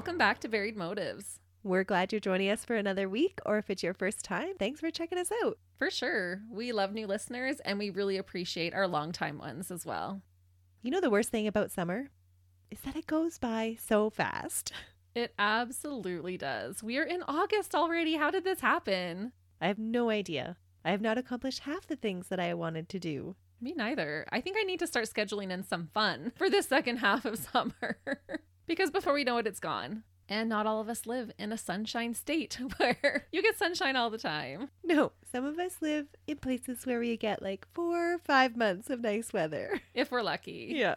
Welcome back to Buried Motives. We're glad you're joining us for another week, or if it's your first time, thanks for checking us out. For sure. We love new listeners and we really appreciate our longtime ones as well. You know, the worst thing about summer is that it goes by so fast. It absolutely does. We are in August already. How did this happen? I have no idea. I have not accomplished half the things that I wanted to do. Me neither. I think I need to start scheduling in some fun for the second half of summer because before we know it, it's gone. And not all of us live in a sunshine state where you get sunshine all the time. No, some of us live in places where we get like four or five months of nice weather. If we're lucky. Yeah.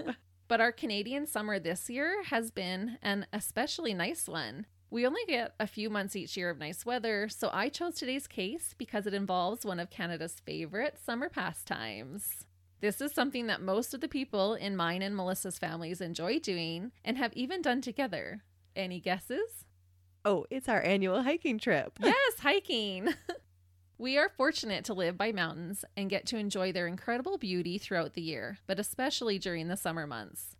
But our Canadian summer this year has been an especially nice one. We only get a few months each year of nice weather, so I chose today's case because it involves one of Canada's favorite summer pastimes. This is something that most of the people in mine and Melissa's families enjoy doing and have even done together. Any guesses? Oh, it's our annual hiking trip. yes, hiking. we are fortunate to live by mountains and get to enjoy their incredible beauty throughout the year, but especially during the summer months.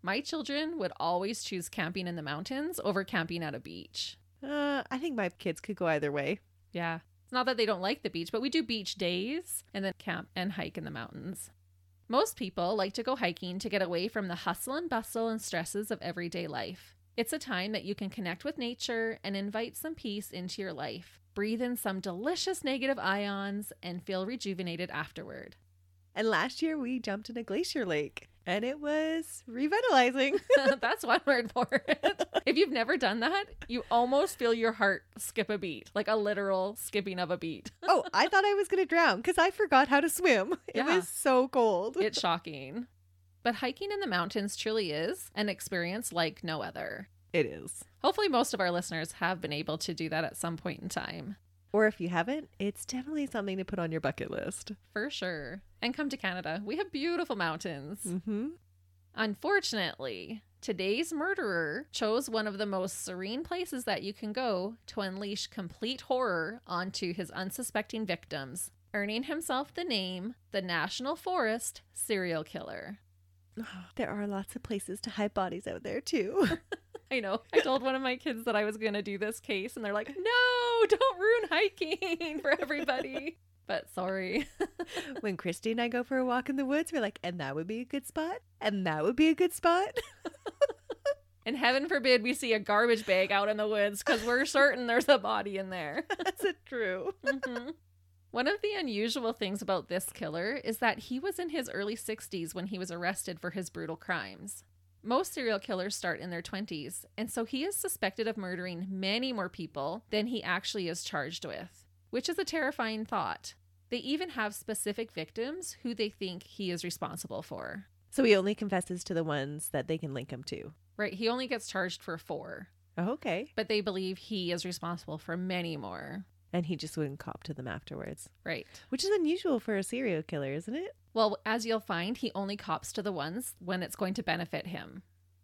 My children would always choose camping in the mountains over camping at a beach. Uh, I think my kids could go either way. Yeah. It's not that they don't like the beach, but we do beach days and then camp and hike in the mountains. Most people like to go hiking to get away from the hustle and bustle and stresses of everyday life. It's a time that you can connect with nature and invite some peace into your life. Breathe in some delicious negative ions and feel rejuvenated afterward. And last year we jumped in a glacier lake and it was revitalizing. That's one word for it. If you've never done that, you almost feel your heart skip a beat, like a literal skipping of a beat. oh, I thought I was going to drown because I forgot how to swim. It Yeah. was so cold. It's shocking. But hiking in the mountains truly is an experience like no other. it is. Hopefully, most of our listeners have been able to do that at some point in time. Or if you haven't, it's definitely something to put on your bucket list. For sure. And come to Canada. We have beautiful mountains. Mm-hmm. Unfortunately, today's murderer chose one of the most serene places that you can go to unleash complete horror onto his unsuspecting victims, earning himself the name the National Forest Serial Killer. There are lots of places to hide bodies out there too. I know. I told one of my kids that I was going to do this case, and they're like, no, don't ruin hiking for everybody. But sorry. when Christy and I go for a walk in the woods, we're like, and that would be a good spot, and that would be a good spot. And heaven forbid we see a garbage bag out in the woods because we're certain there's a body in there. That's it true. Mhm. One of the unusual things about this killer is that he was in his early 60s when he was arrested for his brutal crimes. Most serial killers start in their 20s, and so he is suspected of murdering many more people than he actually is charged with, which is a terrifying thought. They even have specific victims who they think he is responsible for. So he only confesses to the ones that they can link him to. Right, he only gets charged for four, Oh, okay. but they believe he is responsible for many more. And he just wouldn't cop to them afterwards, Right. which is unusual for a serial killer, isn't it? Well, as you'll find, he only cops to the ones when it's going to benefit him.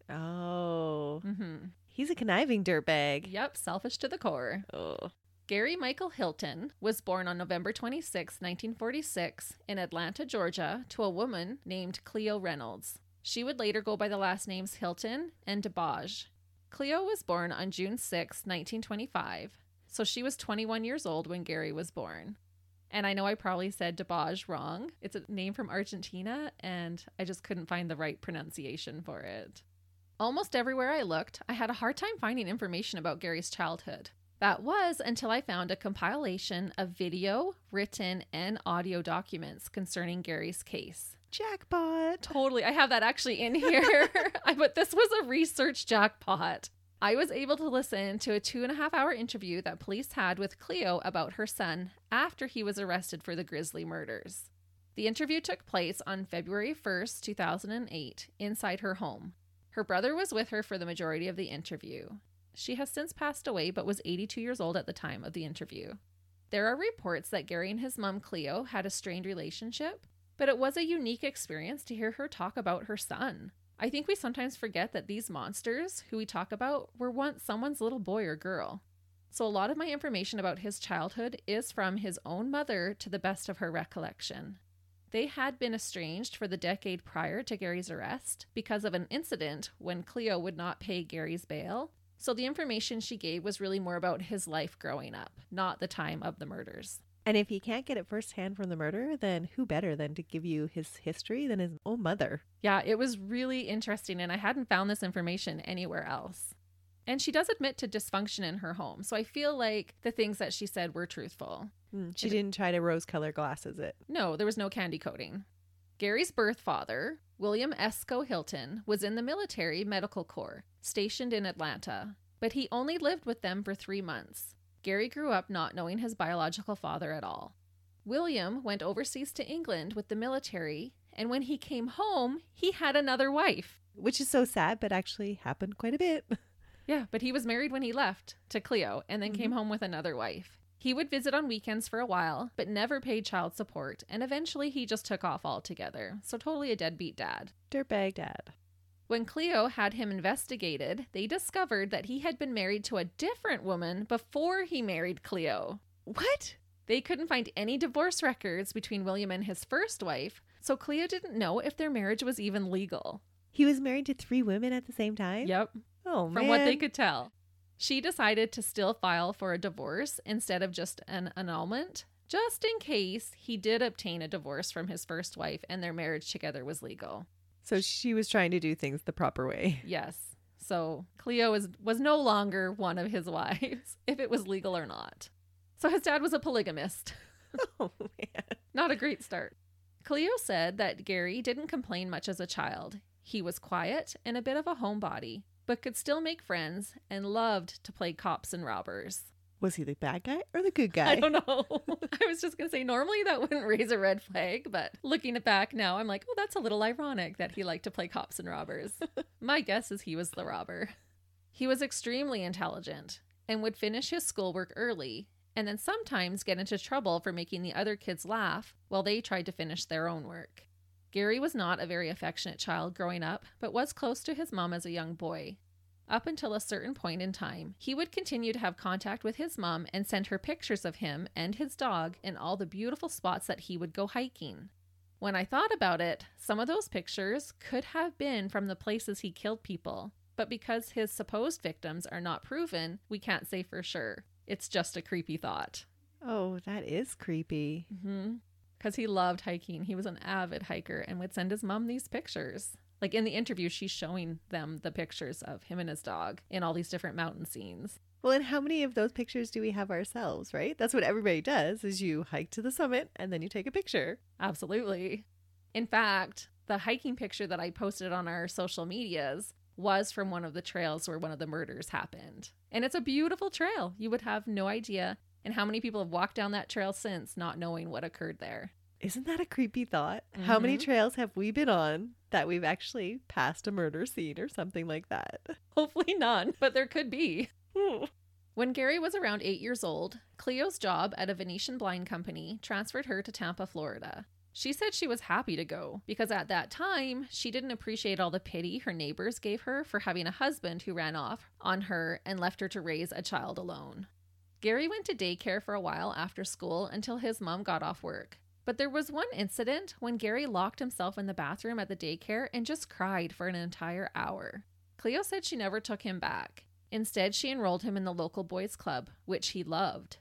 Oh, hmm he's a conniving dirtbag. Yep, selfish to the core. Oh, Gary Michael Hilton was born on November 26, 1946, in Atlanta, Georgia, to a woman named Cleo Reynolds. She would later go by the last names Hilton and DeBage. Cleo was born on June 6, 1925, so she was 21 years old when Gary was born. And I know I probably said DeBage wrong. It's a name from Argentina, and I just couldn't find the right pronunciation for it. Almost everywhere I looked, I had a hard time finding information about Gary's childhood. That was until I found a compilation of video, written, and audio documents concerning Gary's case. jackpot. Totally. I have that actually in here. I but this was a research jackpot. I was able to listen to a two and a half hour interview that police had with Cleo about her son after he was arrested for the Grisly murders. The interview took place on February 1st, 2008, inside her home. Her brother was with her for the majority of the interview. She has since passed away but was 82 years old at the time of the interview. There are reports that Gary and his mom Cleo had a strained relationship, but it was a unique experience to hear her talk about her son. I think we sometimes forget that these monsters who we talk about were once someone's little boy or girl. So, a lot of my information about his childhood is from his own mother to the best of her recollection. They had been estranged for the decade prior to Gary's arrest because of an incident when Cleo would not pay Gary's bail. So, the information she gave was really more about his life growing up, not the time of the murders. And if he can't get it firsthand from the murderer, then who better than to give you his history than his own mother? Yeah, it was really interesting, and I hadn't found this information anywhere else. And she does admit to dysfunction in her home. So I feel like the things that she said were truthful. Mm, she didn't try to rose color glasses it. No, there was no candy coating. Gary's birth father, William Esco Hilton, was in the military medical corps, stationed in Atlanta, but he only lived with them for three months. Gary grew up not knowing his biological father at all. William went overseas to England with the military, and when he came home, he had another wife. Which is so sad, but actually happened quite a bit. Yeah, but he was married when he left to Cleo and then came mm-hmm. home with another wife. He would visit on weekends for a while, but never paid child support, and eventually he just took off altogether. So, totally a deadbeat dad. Dirtbag dad. When Cleo had him investigated, they discovered that he had been married to a different woman before he married Cleo. What? They couldn't find any divorce records between William and his first wife, so Cleo didn't know if their marriage was even legal. He was married to three women at the same time? Yep, Oh, man. from what they could tell. She decided to still file for a divorce instead of just an annulment, just in case he did obtain a divorce from his first wife and their marriage together was legal. So she was trying to do things the proper way. Yes. So Cleo was, was no longer one of his wives, if it was legal or not. So his dad was a polygamist. Oh, man. Not a great start. Cleo said that Gary didn't complain much as a child. He was quiet and a bit of a homebody, but could still make friends and loved to play cops and robbers. Was he the bad guy or the good guy? I don't know. I was just going to say, normally that wouldn't raise a red flag, but looking back now, I'm like, oh, that's a little ironic that he liked to play cops and robbers. My guess is he was the robber. He was extremely intelligent and would finish his schoolwork early and then sometimes get into trouble for making the other kids laugh while they tried to finish their own work. Gary was not a very affectionate child growing up, but was close to his mom as a young boy. Up until a certain point in time, he would continue to have contact with his mom and send her pictures of him and his dog in all the beautiful spots that he would go hiking. When I thought about it, some of those pictures could have been from the places he killed people, but because his supposed victims are not proven, we can't say for sure. It's just a creepy thought. Oh, that is creepy. Mm-hmm. Because he loved hiking. He was an avid hiker and would send his mom these pictures. Like in the interview, she's showing them the pictures of him and his dog in all these different mountain scenes. Well, and how many of those pictures do we have ourselves, right? That's what everybody does is you hike to the summit and then you take a picture. Absolutely. In fact, the hiking picture that I posted on our social medias was from one of the trails where one of the murders happened. And it's a beautiful trail. You would have no idea. And how many people have walked down that trail since not knowing what occurred there? Isn't that a creepy thought? How many Mhm. trails have we been on that we've actually passed a murder scene or something like that? Hopefully none, but there could be. Hmm. When Gary was around eight years old, Cleo's job at a Venetian blind company transferred her to Tampa, Florida. She said she was happy to go because at that time, she didn't appreciate all the pity her neighbors gave her for having a husband who ran off on her and left her to raise a child alone. Gary went to daycare for a while after school until his mom got off work. But there was one incident when Gary locked himself in the bathroom at the daycare and just cried for an entire hour. Cleo said she never took him back. Instead, she enrolled him in the local boys' club, which he loved.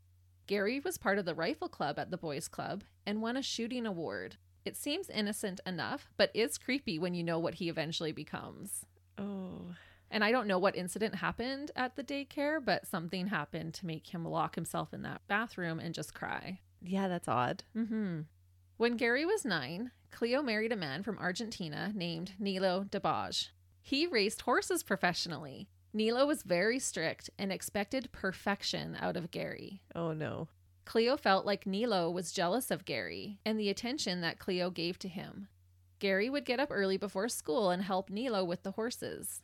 Gary was part of the rifle club at the boys' club and won a shooting award. It seems innocent enough, but is creepy when you know what he eventually becomes. Oh, And I don't know what incident happened at the daycare, but something happened to make him lock himself in that bathroom and just cry. yeah, that's odd. hmm When Gary was nine, Cleo married a man from Argentina named Nilo DeBage. He raced horses professionally. Nilo was very strict and expected perfection out of Gary. Oh, no. Cleo felt like Nilo was jealous of Gary and the attention that Cleo gave to him. Gary would get up early before school and help Nilo with the horses.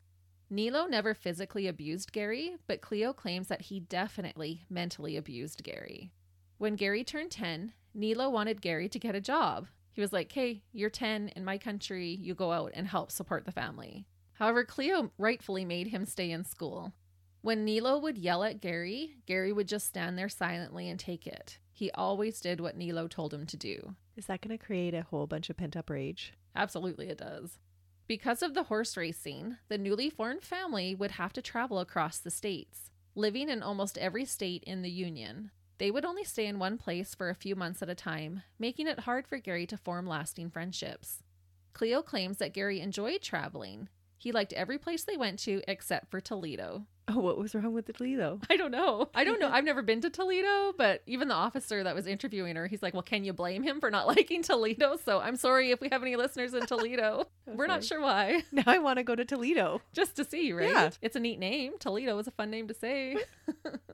Nilo never physically abused Gary, but Cleo claims that he definitely mentally abused Gary. When Gary turned 10, Nilo wanted Gary to get a job. He was like, hey, you're 10 in my country, you go out and help support the family. However, Cleo rightfully made him stay in school. When Nilo would yell at Gary, Gary would just stand there silently and take it. He always did what Nilo told him to do. Is that going to create a whole bunch of pent up rage? Absolutely, it does. Because of the horse racing, the newly formed family would have to travel across the states, living in almost every state in the Union. They would only stay in one place for a few months at a time, making it hard for Gary to form lasting friendships. Cleo claims that Gary enjoyed traveling. He liked every place they went to except for Toledo. Oh, what was wrong with the Toledo? I don't know. I don't know. I've never been to Toledo, but even the officer that was interviewing her, he's like, Well, can you blame him for not liking Toledo? So I'm sorry if we have any listeners in Toledo. We're not sure why. Now I want to go to Toledo. Just to see, right? Yeah. It's a neat name. Toledo is a fun name to say.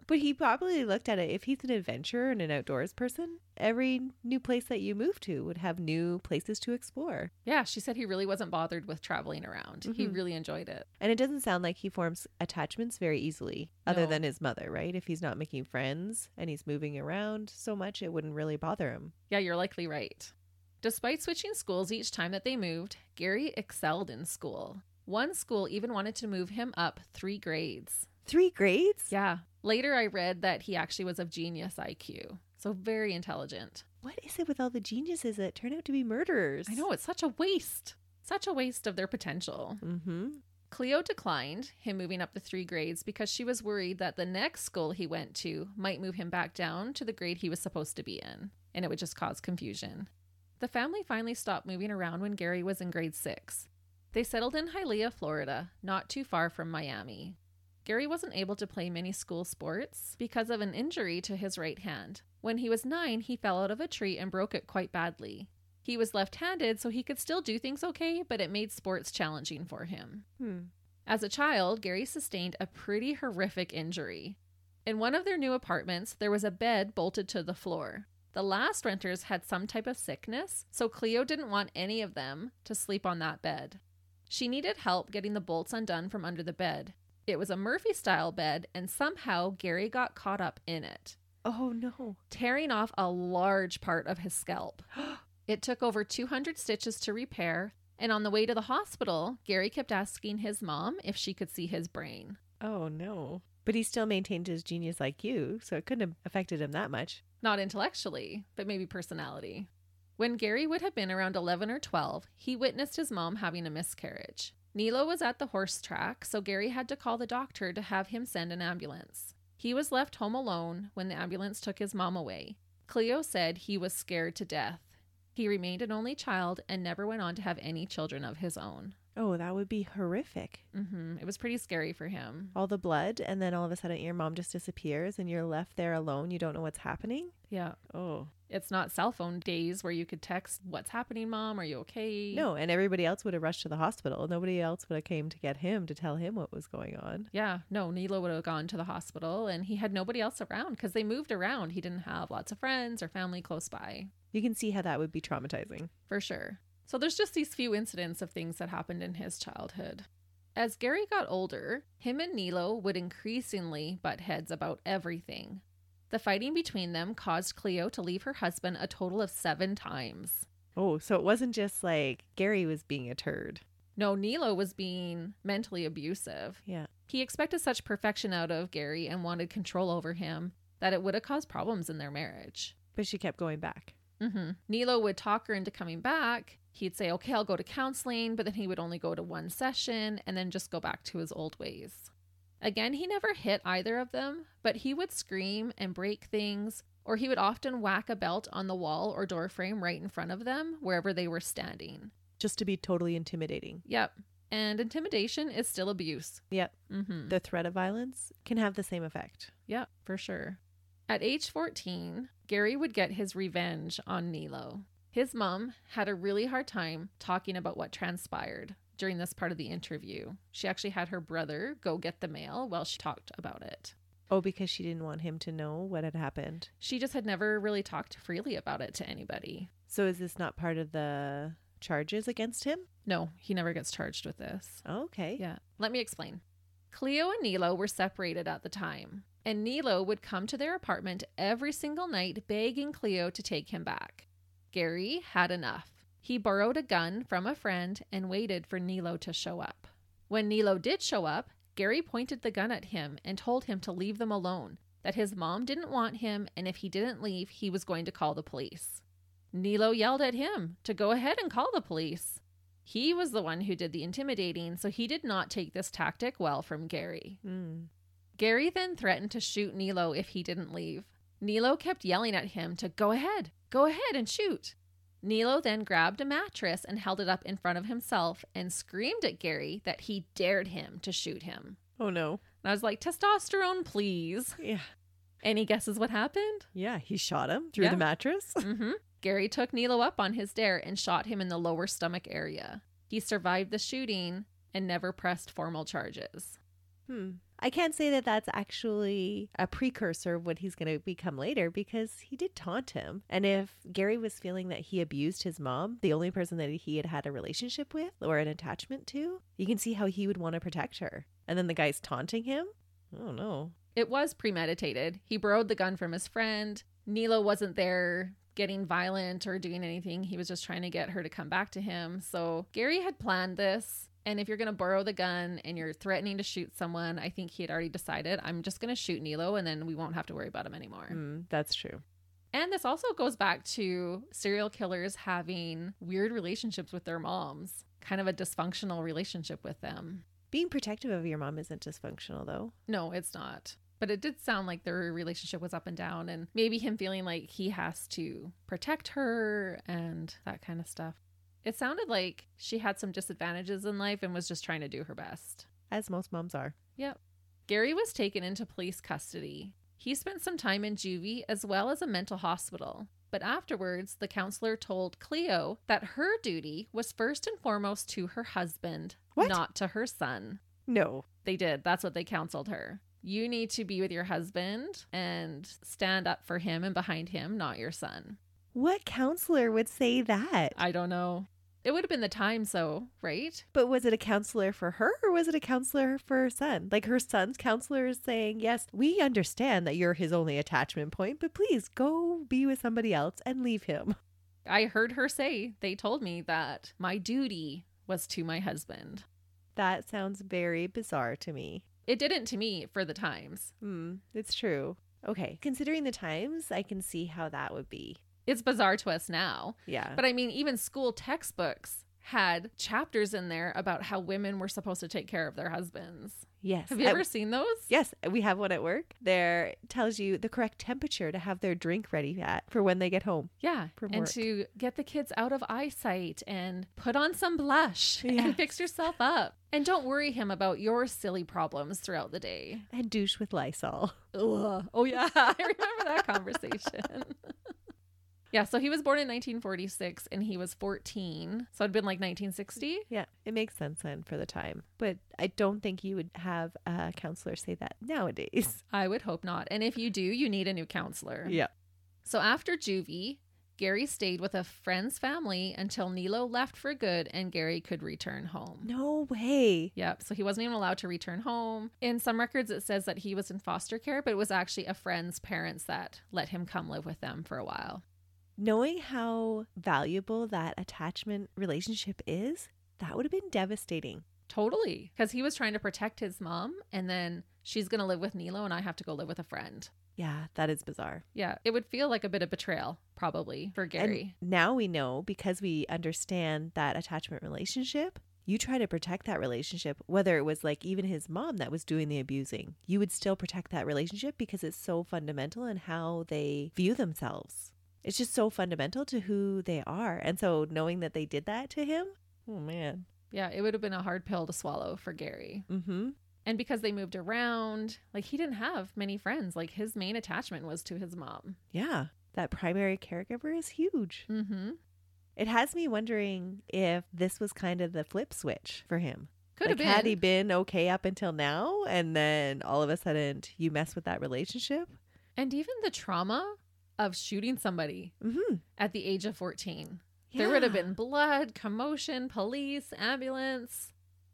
But he probably looked at it. If he's an adventurer and an outdoors person, every new place that you move to would have new places to explore. yeah, she said he really wasn't bothered with traveling around. He Mhm. really enjoyed it. And it doesn't sound like he forms attachments very easily, other No. than his mother, right? If he's not making friends and he's moving around so much, it wouldn't really bother him. Yeah, you're likely right. Despite switching schools each time that they moved, Gary excelled in school. One school even wanted to move him up three grades. Three grades? Yeah. Later, I read that he actually was of genius IQ. So very intelligent. What is it with all the geniuses that turn out to be murderers? I know, it's such a waste. Such a waste of their potential. Mm-hmm. Cleo declined him moving up the three grades because she was worried that the next school he went to might move him back down to the grade he was supposed to be in, and it would just cause confusion. The family finally stopped moving around when Gary was in grade six. They settled in Hialeah, Florida, not too far from Miami. Gary wasn't able to play many school sports because of an injury to his right hand. When he was nine, he fell out of a tree and broke it quite badly. He was left handed, so he could still do things okay, but it made sports challenging for him. Hmm. As a child, Gary sustained a pretty horrific injury. In one of their new apartments, there was a bed bolted to the floor. The last renters had some type of sickness, so Cleo didn't want any of them to sleep on that bed. She needed help getting the bolts undone from under the bed. It was a Murphy style bed, and somehow Gary got caught up in it, Oh no. tearing off a large part of his scalp. It took over 200 stitches to repair, and on the way to the hospital, Gary kept asking his mom if she could see his brain. Oh no. But he still maintained his genius IQ, so it couldn't have affected him that much. Not intellectually, but maybe personality. When Gary would have been around 11 or 12, he witnessed his mom having a miscarriage. Nilo was at the horse track, so Gary had to call the doctor to have him send an ambulance. He was left home alone when the ambulance took his mom away. Cleo said he was scared to death. He remained an only child and never went on to have any children of his own. Oh, that would be horrific. hmm It was pretty scary for him. All the blood, and then all of a sudden your mom just disappears and you're left there alone. You don't know what's happening. Yeah. Oh. It's not cell phone days where you could text, What's happening, mom? Are you okay? No, and everybody else would have rushed to the hospital. Nobody else would have came to get him to tell him what was going on. Yeah, no, Nilo would have gone to the hospital and he had nobody else around because they moved around. He didn't have lots of friends or family close by, You can see how that would be traumatizing. for sure. So there's just these few incidents of things that happened in his childhood. As Gary got older, him and Nilo would increasingly butt heads about everything. The fighting between them caused Cleo to leave her husband a total of seven times. Oh, so it wasn't just like Gary was being a turd. No, Nilo was being mentally abusive. Yeah. He expected such perfection out of Gary and wanted control over him that it would have caused problems in their marriage. But she kept going back. Hmm Nilo would talk her into coming back. He'd say, okay, I'll go to counseling, but then he would only go to one session and then just go back to his old ways. Again, he never hit either of them, but he would scream and break things, or he would often whack a belt on the wall or door frame right in front of them, wherever they were standing. Just to be totally intimidating. Yep. And intimidation is still abuse. Yep. Mm-hmm. The threat of violence can have the same effect. Yeah, for sure. At age 14, Gary would get his revenge on Nilo. His mom had a really hard time talking about what transpired during this part of the interview. She actually had her brother go get the mail while she talked about it. Oh, because she didn't want him to know what had happened. She just had never really talked freely about it to anybody. So is this not part of the charges against him? No, he never gets charged with this. Okay. Yeah. Let me explain. Cleo and Nilo were separated at the time, and Nilo would come to their apartment every single night begging Cleo to take him back. Gary had enough. He borrowed a gun from a friend and waited for Nilo to show up. When Nilo did show up, Gary pointed the gun at him and told him to leave them alone, that his mom didn't want him, and if he didn't leave, he was going to call the police. Nilo yelled at him to go ahead and call the police. He was the one who did the intimidating, so he did not take this tactic well from Gary. Mm. Gary then threatened to shoot Nilo if he didn't leave. Nilo kept yelling at him to go ahead, go ahead and shoot. Nilo then grabbed a mattress and held it up in front of himself and screamed at Gary that he dared him to shoot him. Oh no. And I was like, testosterone, please. Yeah. Any guesses what happened? Yeah, he shot him through Yeah. the mattress. hmm Gary took Nilo up on his dare and shot him in the lower stomach area. He survived the shooting and never pressed formal charges. Hmm. I can't say that that's actually a precursor of what he's going to become later because he did taunt him. And if Gary was feeling that he abused his mom, the only person that he had had a relationship with or an attachment to, you can see how he would want to protect her. And then the guy's taunting him? I don't know. It was premeditated. He borrowed the gun from his friend. Nilo wasn't there getting violent or doing anything. He was just trying to get her to come back to him. So Gary had planned this. And if you're going to borrow the gun and you're threatening to shoot someone, I think he had already decided, I'm just going to shoot Nilo and then we won't have to worry about him anymore. Hmm, that's true. And this also goes back to serial killers having weird relationships with their moms, kind of a dysfunctional relationship with them. Being protective of your mom isn't dysfunctional, though. No, it's not. But it did sound like their relationship was up and down, and maybe him feeling like he has to protect her and that kind of stuff. It sounded like she had some disadvantages in life and was just trying to do her best. As most moms are. Yep. Gary was taken into police custody. He spent some time in juvie as well as a mental hospital. But afterwards, the counselor told Cleo that her duty was first and foremost to her husband, What? not to her son. No. They did. That's what they counseled her. You need to be with your husband and stand up for him and behind him, not your son. What counselor would say that? I don't know. It would have been the time, so, right? But was it a counselor for her or was it a counselor for her son? Like her son's counselor is saying, Yes, we understand that you're his only attachment point, but please go be with somebody else and leave him. I heard her say, they told me that my duty was to my husband. That sounds very bizarre to me. It didn't to me for the times. Hmm, it's true. Okay. Considering the times, I can see how that would be. It's bizarre to us now. Yeah. But I mean, even school textbooks had chapters in there about how women were supposed to take care of their husbands. yes. Have you I- ever seen those? Yes, we have one at work. There tells you the correct temperature to have their drink ready at for when they get home. Yeah. And work. to get the kids out of eyesight and put on some blush and fix yourself up. And don't worry him about your silly problems throughout the day. And douche with Lysol. Ugh. Oh, yeah. I remember that conversation. yeah. So he was born in 1946 and he was 14. So it'd been like 1960. Yeah, it makes sense then for the time. But I don't think you would have a counselor say that nowadays. I would hope not. And if you do, you need a new counselor. Yeah. So after juvie, Gary stayed with a friend's family until Nilo left for good and Gary could return home. No way. Yep. So he wasn't even allowed to return home. In some records, it says that he was in foster care, but it was actually a friend's parents that let him come live with them for a while. Knowing how valuable that attachment relationship is, that would have been devastating. Totally. Because he was trying to protect his mom, and then she's going to live with Nilo, and I have to go live with a friend. Yeah, that is bizarre. Yeah. It would feel like a bit of betrayal, probably, for Gary. And now we know because we understand that attachment relationship, you try to protect that relationship, whether it was like even his mom that was doing the abusing, you would still protect that relationship because it's so fundamental in how they view themselves. It's just so fundamental to who they are. And so knowing that they did that to him, oh man. yeah. It would have been a hard pill to swallow for Gary. Mm-hmm. And because they moved around, like he didn't have many friends. Like his main attachment was to his mom. Yeah. That primary caregiver is huge. Mm-hmm. It has me wondering if this was kind of the flip switch for him. Could like, have been. had he been okay up until now, and then all of a sudden you mess with that relationship. and even the trauma of shooting somebody Mm-hmm. at the age of 14. There would have been blood, commotion, police, ambulance.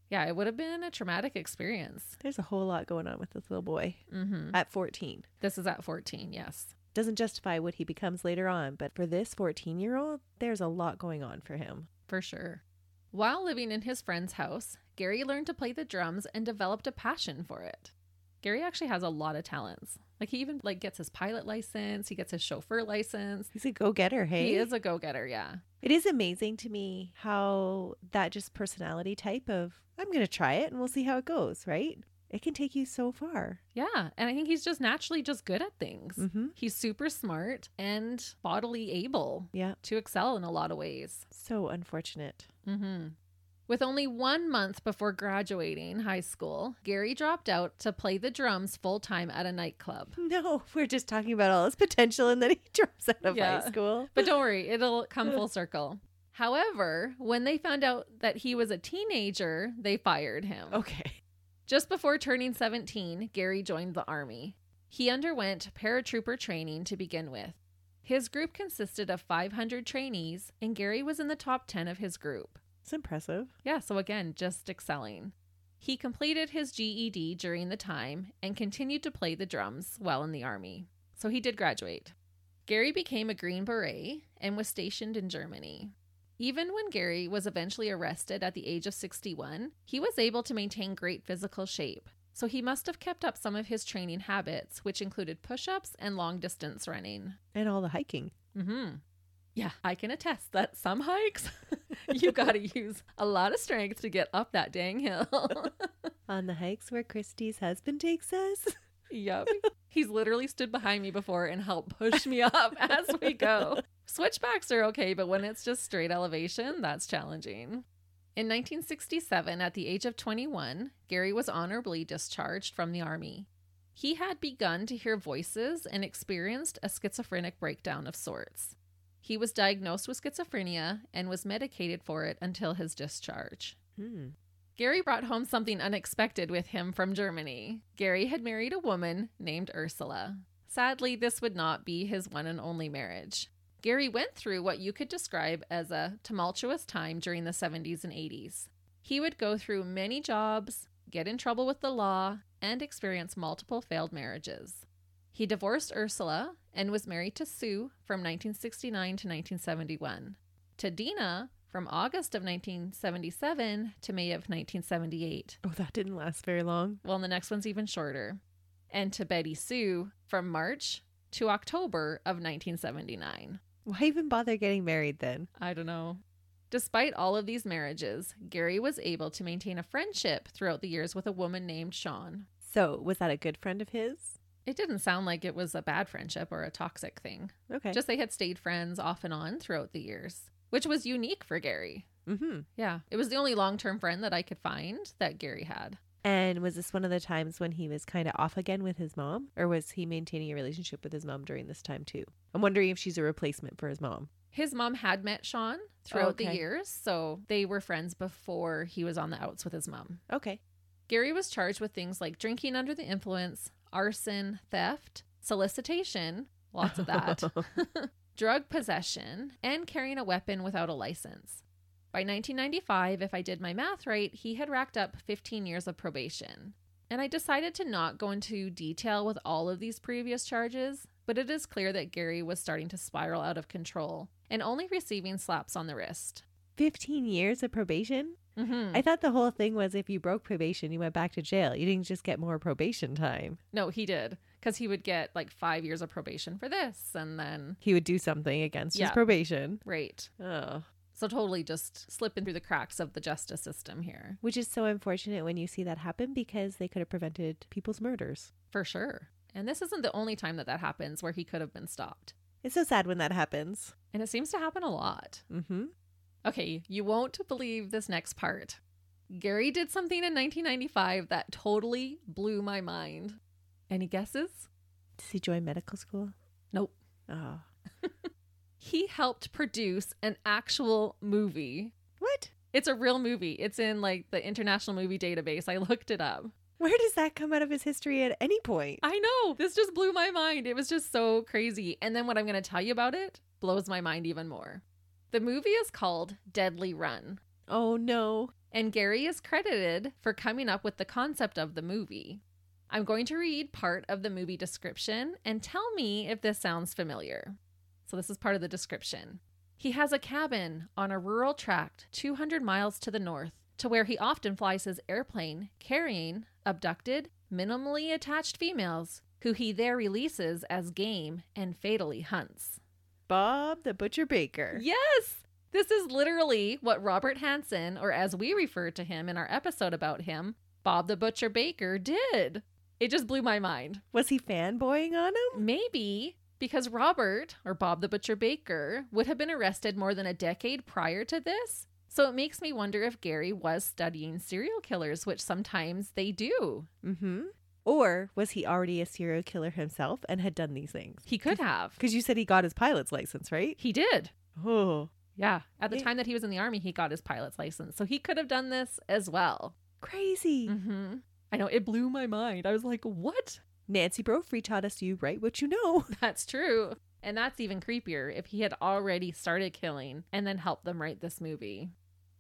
Yeah, it would have been a traumatic experience. There's a whole lot going on with this little boy Mm-hmm. at 14. This is at 14, yes. Doesn't justify what he becomes later on, but for this 14 year old, there's a lot going on for him. For sure. While living in his friend's house, Gary learned to play the drums and developed a passion for it. Gary actually has a lot of talents. Like he even like gets his pilot license, he gets his chauffeur license. He's a go getter, hey? He is a go-getter, yeah. It is amazing to me how that just personality type of, I'm going to try it and we'll see how it goes, right? It can take you so far. Yeah, and I think he's just naturally just good at things. Mm-hmm. He's super smart and bodily able Yeah. to excel in a lot of ways. So unfortunate. Mm-hmm. With only one month before graduating high school, Gary dropped out to play the drums full time at a nightclub. No, we're just talking about all his potential and then he drops out of Yeah. high school. But don't worry, it'll come full circle. However, when they found out that he was a teenager, they fired him. Okay. Just before turning 17, Gary joined the Army. He underwent paratrooper training to begin with. His group consisted of 500 trainees, and Gary was in the top 10 of his group. It's impressive. Yeah, so again, just excelling. He completed his GED during the time and continued to play the drums while in the Army. So he did graduate. Gary became a Green Beret and was stationed in Germany. Even when Gary was eventually arrested at the age of 61, he was able to maintain great physical shape. So he must have kept up some of his training habits, which included push ups and long distance running. And all the hiking. Mm-hmm. Yeah, I can attest that some hikes, you got to use a lot of strength to get up that dang hill. On the hikes where Christy's husband takes us. yep. He's literally stood behind me before and helped push me up as we go. Switchbacks are okay, but when it's just straight elevation, that's challenging. In 1967, at the age of 21, Gary was honorably discharged from the Army. He had begun to hear voices and experienced a schizophrenic breakdown of sorts. He was diagnosed with schizophrenia and was medicated for it until his discharge. Hmm. Gary brought home something unexpected with him from Germany. Gary had married a woman named Ursula. Sadly, this would not be his one and only marriage. Gary went through what you could describe as a tumultuous time during the 70s and 80s. He would go through many jobs, get in trouble with the law, and experience multiple failed marriages. He divorced Ursula and was married to Sue from 1969 to 1971, to Dina from August of 1977 to May of 1978. Oh, that didn't last very long. Well, and the next one's even shorter. And to Betty Sue from March to October of 1979. Why even bother getting married then? I don't know. Despite all of these marriages, Gary was able to maintain a friendship throughout the years with a woman named Sean. So, was that a good friend of his? It didn't sound like it was a bad friendship or a toxic thing. Okay. Just they had stayed friends off and on throughout the years, which was unique for Gary. mm-hmm. Yeah, it was the only long term friend that I could find that Gary had. And was this one of the times when he was kind of off again with his mom? Or was he maintaining a relationship with his mom during this time too? I'm wondering if she's a replacement for his mom. His mom had met Sean throughout the Okay. years, so they were friends before he was on the outs with his mom. Okay. Gary was charged with things like drinking under the influence, arson, theft, solicitation, lots of that, drug possession, and carrying a weapon without a license. By 1995, if I did my math right, he had racked up 15 years of probation. And I decided to not go into detail with all of these previous charges, but it is clear that Gary was starting to spiral out of control and only receiving slaps on the wrist. 15 years of probation? Mm-hmm. I thought the whole thing was if you broke probation, you went back to jail. You didn't just get more probation time. No, he did. Because he would get like five years of probation for this. And then, He would do something against Yeah. his probation. right. Oh. So totally just slipping through the cracks of the justice system here. Which is so unfortunate when you see that happen because they could have prevented people's murders. For sure. And this isn't the only time that that happens where he could have been stopped. It's so sad when that happens. And it seems to happen a lot. Mm-hmm. Okay, you won't believe this next part. Gary did something in 1995 that totally blew my mind. Any guesses? Does he join medical school? Nope. Oh. He helped produce an actual movie. What? It's a real movie. It's in like the International Movie Database. I looked it up. Where does that come out of his history at any point? I know. This just blew my mind. It was just so crazy. And then what I'm going to tell you about it blows my mind even more. The movie is called Deadly Run. Oh no. and Gary is credited for coming up with the concept of the movie. I'm going to read part of the movie description and tell me if this sounds familiar. So, this is part of the description. He has a cabin on a rural tract 200 miles to the north, to where he often flies his airplane carrying abducted, minimally attached females who he there releases as game and fatally hunts. Bob the Butcher Baker. Yes! This is literally what Robert Hansen, or as we refer to him in our episode about him, Bob the Butcher Baker, did. It just blew my mind. Was he fanboying on him? Maybe because Robert, or Bob the Butcher Baker, would have been arrested more than a decade prior to this. So it makes me wonder if Gary was studying serial killers, which sometimes they do. Mm-hmm. Or was he already a serial killer himself and had done these things? He could have. Because you said he got his pilot's license, right? He did. Oh, Yeah. At the Yeah. time that he was in the army, he got his pilot's license. So he could have done this as well. crazy. hmm I know. It blew my mind. I was like, what? Nancy Brophy taught us you write what you know. That's true. And that's even creepier if he had already started killing and then helped them write this movie.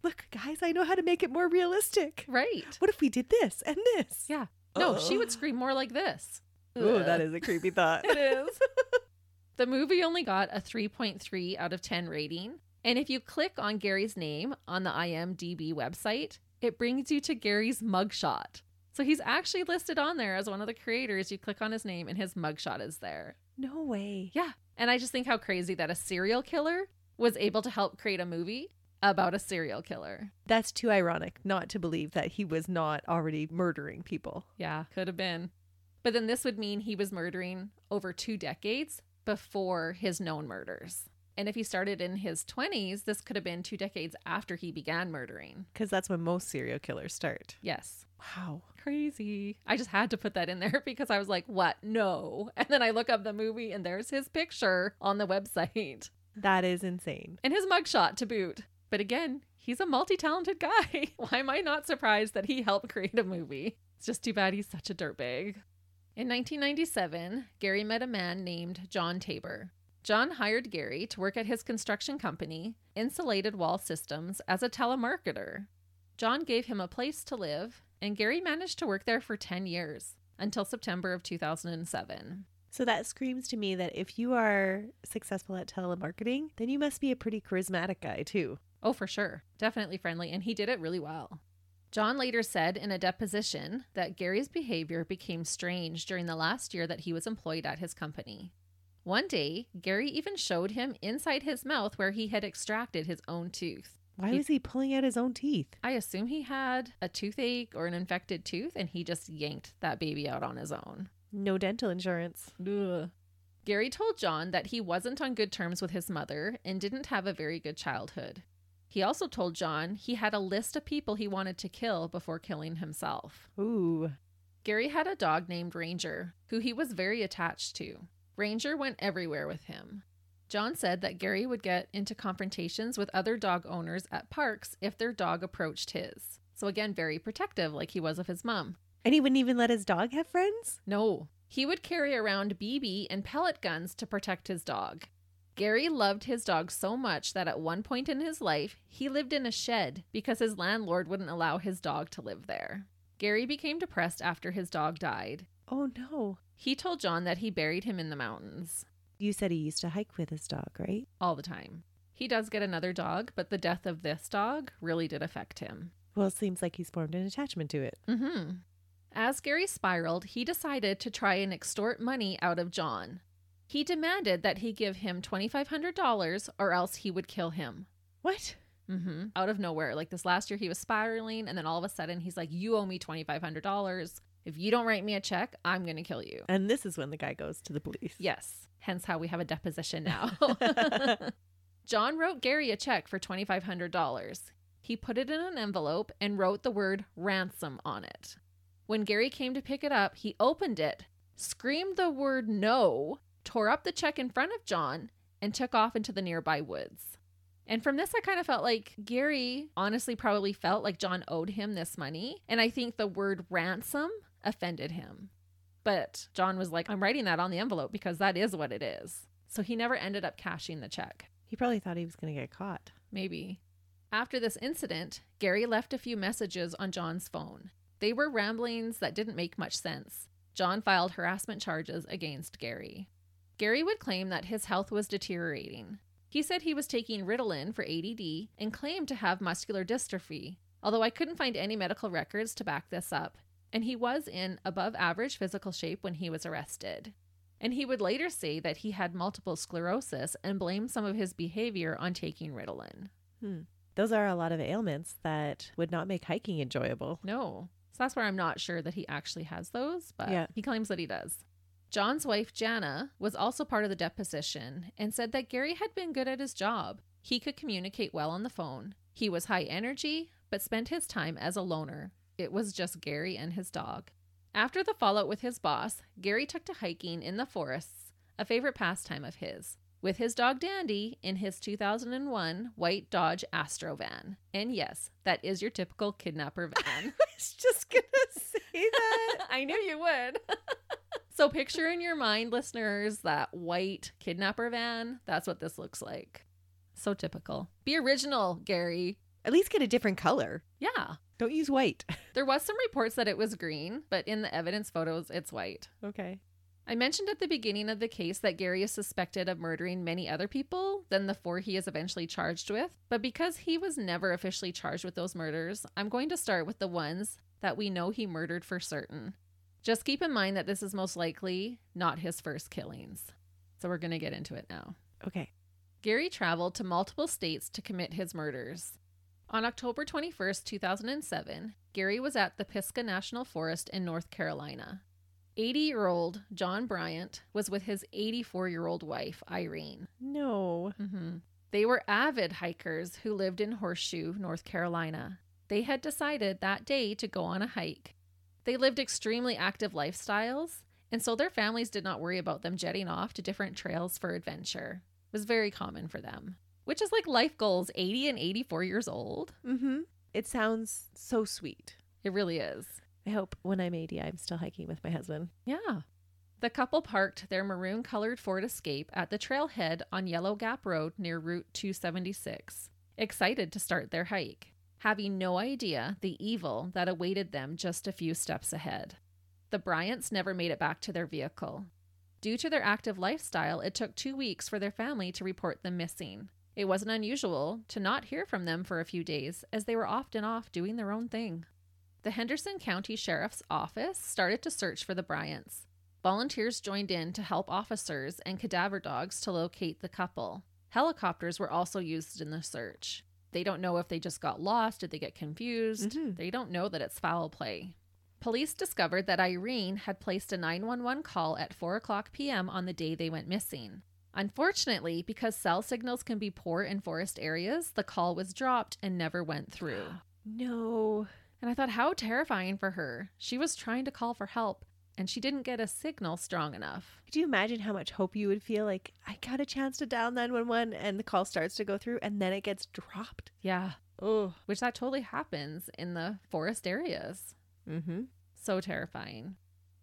Look, guys, I know how to make it more realistic. Right. What if we did this and this? Yeah. No, she would scream more like this. Oh, that Ugh. is a creepy thought. It is. the movie only got a 3.3 out of 10 rating. And if you click on Gary's name on the IMDb website, it brings you to Gary's mugshot. So he's actually listed on there as one of the creators. You click on his name and his mugshot is there. no way. Yeah. And I just think how crazy that a serial killer was able to help create a movie about a serial killer. That's too ironic not to believe that he was not already murdering people. Yeah, could have been. But then this would mean he was murdering over two decades before his known murders. And if he started in his 20s, this could have been two decades after he began murdering. Because that's when most serial killers start. Yes. Wow. Crazy. I just had to put that in there because I was like, what? No. And then I look up the movie and there's his picture on the website That is insane. and his mugshot to boot. But again, he's a multi talented guy. Why am I not surprised that he helped create a movie? It's just too bad he's such a dirtbag. In 1997, Gary met a man named John Tabor. John hired Gary to work at his construction company, Insulated Wall Systems, as a telemarketer. John gave him a place to live, and Gary managed to work there for 10 years until September of 2007. So that screams to me that if you are successful at telemarketing, then you must be a pretty charismatic guy too. Oh, for sure. Definitely friendly, and he did it really well. John later said in a deposition that Gary's behavior became strange during the last year that he was employed at his company. One day, Gary even showed him inside his mouth where he had extracted his own tooth. Why He- was he pulling out his own teeth? I assume he had a toothache or an infected tooth, and he just yanked that baby out on his own. No dental insurance. Ugh. Gary told John that he wasn't on good terms with his mother and didn't have a very good childhood. He also told John he had a list of people he wanted to kill before killing himself. Ooh. Gary had a dog named Ranger, who he was very attached to. Ranger went everywhere with him. John said that Gary would get into confrontations with other dog owners at parks if their dog approached his. So, again, very protective, like he was of his mom. And he wouldn't even let his dog have friends? No, he would carry around BB and pellet guns to protect his dog. Gary loved his dog so much that at one point in his life, he lived in a shed because his landlord wouldn't allow his dog to live there. Gary became depressed after his dog died. Oh no. He told John that he buried him in the mountains You said he used to hike with his dog, right? all the time. He does get another dog, but the death of this dog really did affect him. Well, it seems like he's formed an attachment to it. Mm hmm. As Gary spiraled, he decided to try and extort money out of John. He demanded that he give him $2,500 or else he would kill him. What? hmm Out of nowhere. Like this last year, he was spiraling, and then all of a sudden, he's like, You owe me $2,500. If you don't write me a check, I'm going to kill you. And this is when the guy goes to the police. Yes. Hence how we have a deposition now. John wrote Gary a check for $2,500. He put it in an envelope and wrote the word ransom on it. When Gary came to pick it up, he opened it, screamed the word no, tore up the check in front of John, and took off into the nearby woods. And from this, I kind of felt like Gary honestly probably felt like John owed him this money. And I think the word ransom offended him. But John was like, I'm writing that on the envelope because that is what it is. So he never ended up cashing the check. He probably thought he was going to get caught. Maybe. After this incident, Gary left a few messages on John's phone. They were ramblings that didn't make much sense. John filed harassment charges against Gary. Gary would claim that his health was deteriorating. He said he was taking Ritalin for ADD and claimed to have muscular dystrophy, although I couldn't find any medical records to back this up, and he was in above average physical shape when he was arrested. And he would later say that he had multiple sclerosis and blame some of his behavior on taking Ritalin. Hmm. Those are a lot of ailments that would not make hiking enjoyable. No. So that's where I'm not sure that he actually has those, but Yeah. he claims that he does. John's wife, Jana, was also part of the deposition and said that Gary had been good at his job. He could communicate well on the phone. He was high energy, but spent his time as a loner. It was just Gary and his dog. After the fallout with his boss, Gary took to hiking in the forests, a favorite pastime of his, with his dog Dandy in his 2001 white Dodge Astro van. And yes, that is your typical kidnapper van. I was just gonna say that. I knew you would. so picture in your mind, listeners, that white kidnapper van. That's what this looks like. So typical. Be original, Gary. At least get a different color. Yeah. Don't use white. There was some reports that it was green, but in the evidence photos, it's white. Okay. I mentioned at the beginning of the case that Gary is suspected of murdering many other people than the four he is eventually charged with, but because he was never officially charged with those murders, I'm going to start with the ones that we know he murdered for certain. Just keep in mind that this is most likely not his first killings. So we're going to get into it now. Okay. Gary traveled to multiple states to commit his murders. On October 21st, 2007, Gary was at the Pisgah National Forest in North Carolina. 80 year old John Bryant was with his 84 year old wife, Irene. No. Mm-hmm. They were avid hikers who lived in Horseshoe, North Carolina. They had decided that day to go on a hike. They lived extremely active lifestyles, and so their families did not worry about them jetting off to different trails for adventure. It was very common for them, which is like life goals 80 and 84 years old. Mm-hmm. It sounds so sweet. It really is. I hope when I'm 80, I'm still hiking with my husband. Yeah. The couple parked their maroon colored Ford Escape at the trailhead on Yellow Gap Road near Route 276, excited to start their hike, having no idea the evil that awaited them just a few steps ahead. The Bryants never made it back to their vehicle. Due to their active lifestyle, it took two weeks for their family to report them missing. It wasn't unusual to not hear from them for a few days, as they were often off doing their own thing. The Henderson County Sheriff's Office started to search for the Bryants. Volunteers joined in to help officers and cadaver dogs to locate the couple. Helicopters were also used in the search. They don't know if they just got lost, did they get confused? Mhm. They don't know that it's foul play. Police discovered that Irene had placed a 911 call at 4 o'clock p.m. on the day they went missing. Unfortunately, because cell signals can be poor in forest areas, the call was dropped and never went through. No. And I thought, how terrifying for her. She was trying to call for help and she didn't get a signal strong enough. Could you imagine how much hope you would feel like I got a chance to dial 911 and the call starts to go through and then it gets dropped? Yeah, Oh. which that totally happens in the forest areas. Mm-hmm. So terrifying.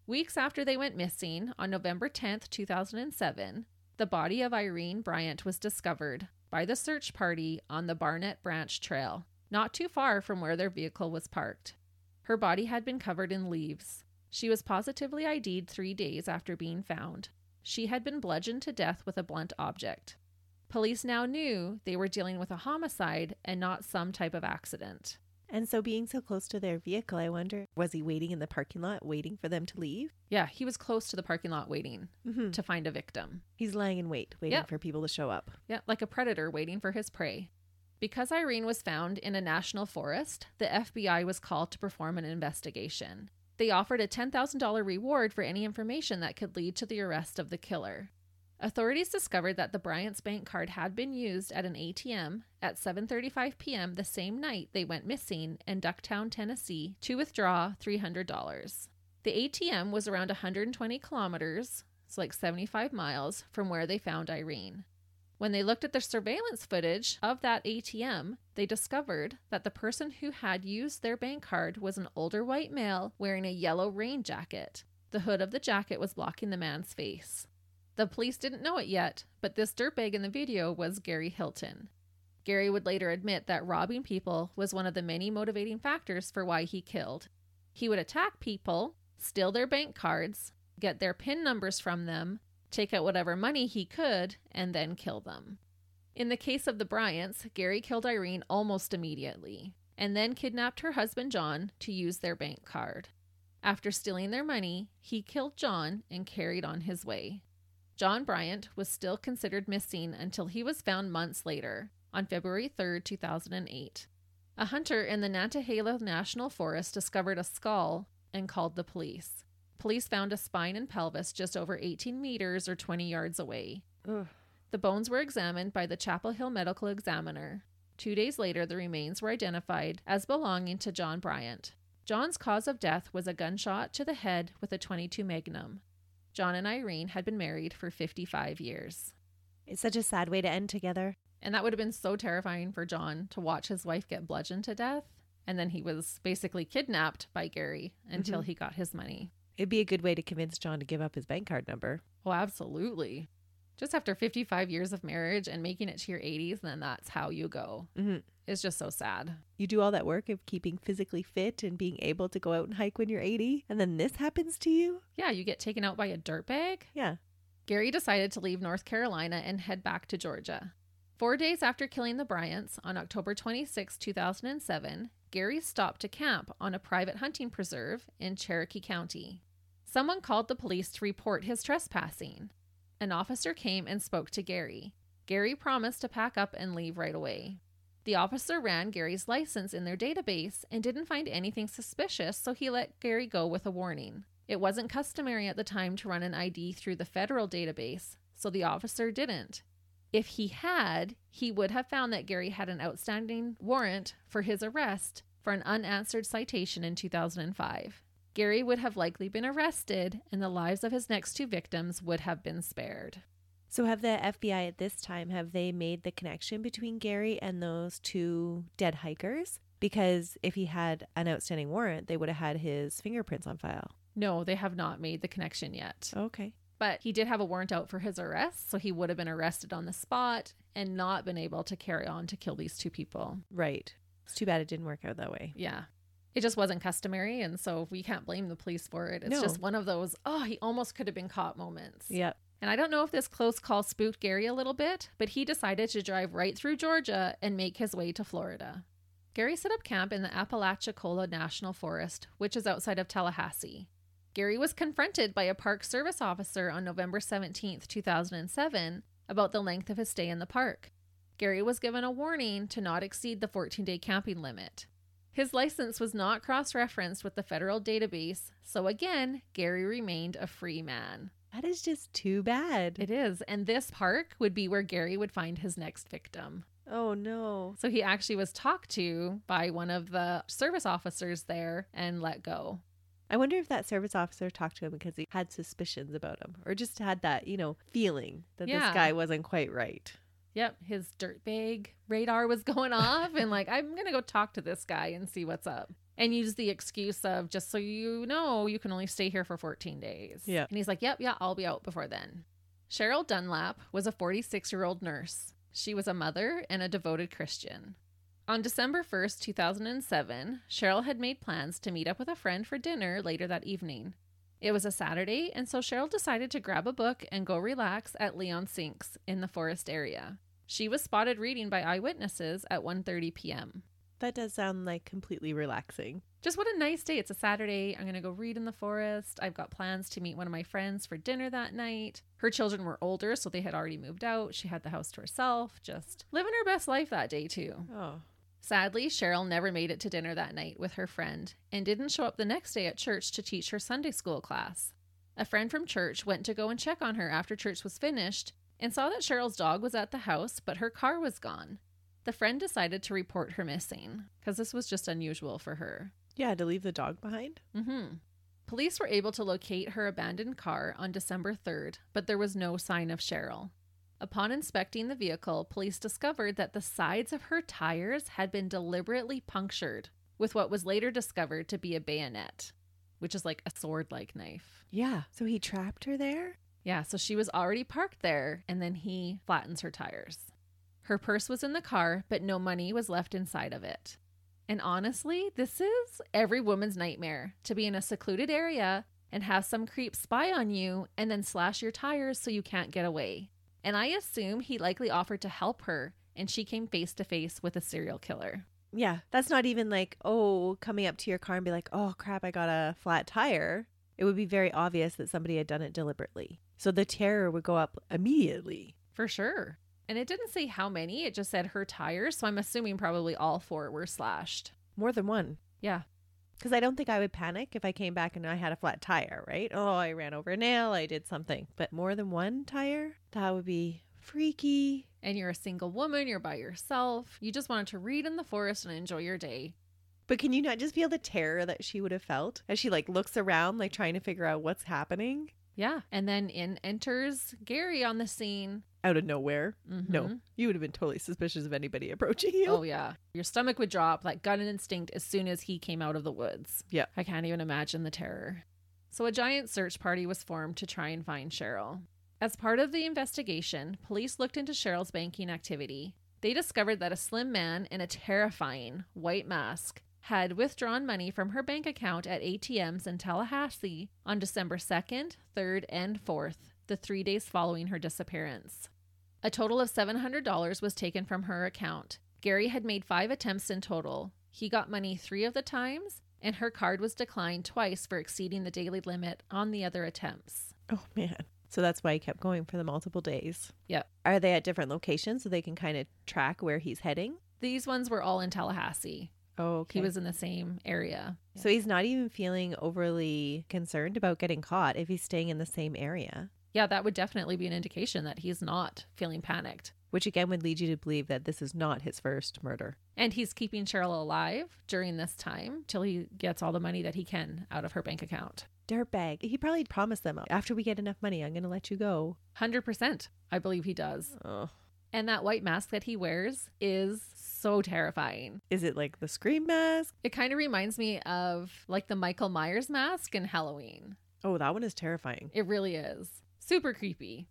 Weeks after they went missing, on November 10th, 2007, the body of Irene Bryant was discovered by the search party on the Barnett Branch Trail, not too far from where their vehicle was parked. Her body had been covered in leaves. She was positively ID'd three days after being found. She had been bludgeoned to death with a blunt object. Police now knew they were dealing with a homicide and not some type of accident. And so being so close to their vehicle, I wonder, was he waiting in the parking lot waiting for them to leave? Yeah, he was close to the parking lot waiting Mm-hmm. to find a victim. He's lying in wait, waiting Yep. for people to show up. Yeah, like a predator waiting for his prey. Because Irene was found in a national forest, the FBI was called to perform an investigation. They offered a $10,000 reward for any information that could lead to the arrest of the killer. Authorities discovered that the Bryant's bank card had been used at an ATM at 7:35 p.m. the same night they went missing in Ducktown, Tennessee, to withdraw $300. The ATM was around 120 kilometers, it's like 75 miles, from where they found Irene. When they looked at the surveillance footage of that ATM, they discovered that the person who had used their bank card was an older white male wearing a yellow rain jacket. The hood of the jacket was blocking the man's face. The police didn't know it yet, but this dirtbag in the video was Gary Hilton. Gary would later admit that robbing people was one of the many motivating factors for why he killed. He would attack people, steal their bank cards, get their PIN numbers from them, take out whatever money he could, and then kill them. In the case of the Bryants, Gary killed Irene almost immediately and then kidnapped her husband John to use their bank card. After stealing their money, he killed John and carried on his way. John Bryant was still considered missing until he was found months later, on February 3, 2008. A hunter in the Nantahala National Forest discovered a skull and called the police. Police found a spine and pelvis just over 18 meters or 20 yards away. Ugh. The bones were examined by the Chapel Hill Medical Examiner. Two days later, the remains were identified as belonging to John Bryant. John's cause of death was a gunshot to the head with a 22 Magnum. John and Irene had been married for 55 years. It's such a sad way to end together. And that would have been so terrifying for John to watch his wife get bludgeoned to death. And then he was basically kidnapped by Gary until Mhm. he got his money. It'd be a good way to convince John to give up his bank card number. Oh, absolutely. Just after 55 years of marriage and making it to your 80s, then that's how you go. Mm-hmm. It's just so sad. You do all that work of keeping physically fit and being able to go out and hike when you're 80, and then this happens to you? Yeah, you get taken out by a dirtbag. Yeah. Gary decided to leave North Carolina and head back to Georgia. Four days after killing the Bryants, on October 26, 2007, Gary stopped to camp on a private hunting preserve in Cherokee County. Someone called the police to report his trespassing. An officer came and spoke to Gary. Gary promised to pack up and leave right away. The officer ran Gary's license in their database and didn't find anything suspicious, so he let Gary go with a warning. It wasn't customary at the time to run an ID through the federal database, so the officer didn't. If he had, he would have found that Gary had an outstanding warrant for his arrest for an unanswered citation in 2005. Gary would have likely been arrested, and the lives of his next two victims would have been spared. So have the FBI at this time have they made the connection between Gary and those two dead hikers? Because if he had an outstanding warrant, they would have had his fingerprints on file. No, they have not made the connection yet. Okay. But he did have a warrant out for his arrest, so he would have been arrested on the spot and not been able to carry on to kill these two people. Right. It's too bad it didn't work out that way. Yeah. It just wasn't customary, and so we can't blame the police for it. It's No. just one of those, oh, he almost could have been caught moments. Yep. And I don't know if this close call spooked Gary a little bit, but he decided to drive right through Georgia and make his way to Florida. Gary set up camp in the Apalachicola National Forest, which is outside of Tallahassee. Gary was confronted by a Park Service officer on November 17th, 2007, about the length of his stay in the park. Gary was given a warning to not exceed the 14 day camping limit. His license was not cross referenced with the federal database, so again, Gary remained a free man. That is just too bad. It is. And this park would be where Gary would find his next victim. oh no. So he actually was talked to by one of the service officers there and let go. I wonder if that service officer talked to him because he had suspicions about him or just had that, you know, feeling that Yeah. this guy wasn't quite right. Yep, his dirtbag radar was going off, and like, I'm going to go talk to this guy and see what's up. And use the excuse of just so you know, you can only stay here for 14 days. Yeah. And he's like, Yep, yeah, I'll be out before then. Cheryl Dunlap was a 46 year old nurse. She was a mother and a devoted Christian. On December 1st, 2007, Cheryl had made plans to meet up with a friend for dinner later that evening. It was a Saturday, and so Cheryl decided to grab a book and go relax at Leon Sinks in the forest area. She was spotted reading by eyewitnesses at 1:30 p.m. That does sound like completely relaxing. Just what a nice day. It's a Saturday. I'm going to go read in the forest. I've got plans to meet one of my friends for dinner that night. Her children were older, so they had already moved out. She had the house to herself, just living her best life that day, too. Oh. Sadly, Cheryl never made it to dinner that night with her friend and didn't show up the next day at church to teach her Sunday school class. A friend from church went to go and check on her after church was finished and saw that Cheryl's dog was at the house, but her car was gone. The friend decided to report her missing because this was just unusual for her. Yeah, to leave the dog behind? Mm-hmm. Police were able to locate her abandoned car on December 3rd, but there was no sign of Cheryl. Upon inspecting the vehicle, police discovered that the sides of her tires had been deliberately punctured with what was later discovered to be a bayonet, which is like a sword like knife. Yeah. So he trapped her there? Yeah, so she was already parked there, and then he flattens her tires. Her purse was in the car, but no money was left inside of it. And honestly, this is every woman's nightmare to be in a secluded area and have some creep spy on you and then slash your tires so you can't get away. And I assume he likely offered to help her and she came face to face with a serial killer. Yeah, that's not even like, oh, coming up to your car and be like, oh crap, I got a flat tire. It would be very obvious that somebody had done it deliberately. So the terror would go up immediately. For sure. And it didn't say how many, it just said her tires. So I'm assuming probably all four were slashed. More than one. Yeah. Because I don't think I would panic if I came back and I had a flat tire, right? Oh, I ran over a nail, I did something. But more than one tire? That would be freaky. And you're a single woman, you're by yourself. You just wanted to read in the forest and enjoy your day. But can you not just feel the terror that she would have felt as she like looks around, like trying to figure out what's happening? Yeah. And then in enters Gary on the scene. Out of nowhere. No, Mhm. you would have been totally suspicious of anybody approaching you. Oh, yeah. Your stomach would drop like gut instinct as soon as he came out of the woods. Yeah. I can't even imagine the terror. So a giant search party was formed to try and find Cheryl. As part of the investigation, police looked into Cheryl's banking activity. They discovered that a slim man in a terrifying white mask had withdrawn money from her bank account at ATMs in Tallahassee on December 2nd, 3rd, and 4th, the three days following her disappearance. A total of $700 was taken from her account. Gary had made five attempts in total. He got money three of the times, and her card was declined twice for exceeding the daily limit on the other attempts. Oh, man. So that's why he kept going for the multiple days. Yep. Are they at different locations so they can kind of track where he's heading? These ones were all in Tallahassee. Oh, okay. He was in the same area. So he's not even feeling overly concerned about getting caught if he's staying in the same area, Yeah, that would definitely be an indication that he's not feeling panicked. which again would lead you to believe that this is not his first murder. And he's keeping Cheryl alive during this time till he gets all the money that he can out of her bank account. Dirtbag. He probably promised them after we get enough money, I'm going to let you go. 100%. I believe he does. Oh. And that white mask that he wears is so terrifying. Is it like the scream mask? It kind of reminds me of like the Michael Myers mask in Halloween. Oh, that one is terrifying. It really is. Super creepy.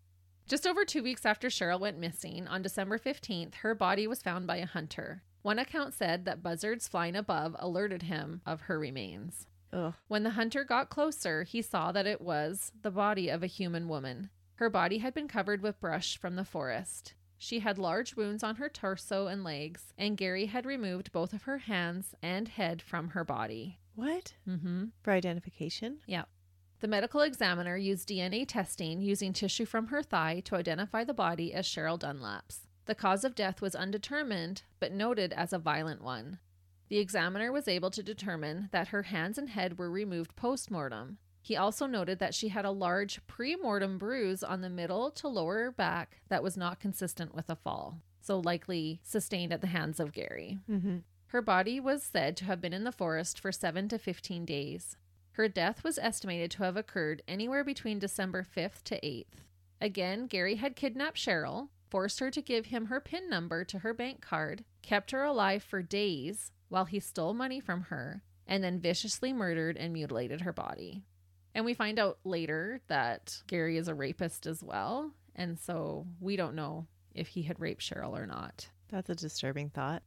Just over two weeks after Cheryl went missing, on December 15th, her body was found by a hunter. One account said that buzzards flying above alerted him of her remains. Ugh. When the hunter got closer, he saw that it was the body of a human woman. Her body had been covered with brush from the forest. She had large wounds on her torso and legs, and Gary had removed both of her hands and head from her body. What? Mm-hmm. For identification? Yeah. The medical examiner used DNA testing using tissue from her thigh to identify the body as Cheryl Dunlap's. The cause of death was undetermined, but noted as a violent one. The examiner was able to determine that her hands and head were removed post mortem. He also noted that she had a large pre mortem bruise on the middle to lower back that was not consistent with a fall, so likely sustained at the hands of Gary. Mm-hmm. Her body was said to have been in the forest for 7 to 15 days. Her death was estimated to have occurred anywhere between December 5th to 8th. Again, Gary had kidnapped Cheryl, forced her to give him her PIN number to her bank card, kept her alive for days while he stole money from her, and then viciously murdered and mutilated her body. And we find out later that Gary is a rapist as well, and so we don't know if he had raped Cheryl or not. That's a disturbing thought.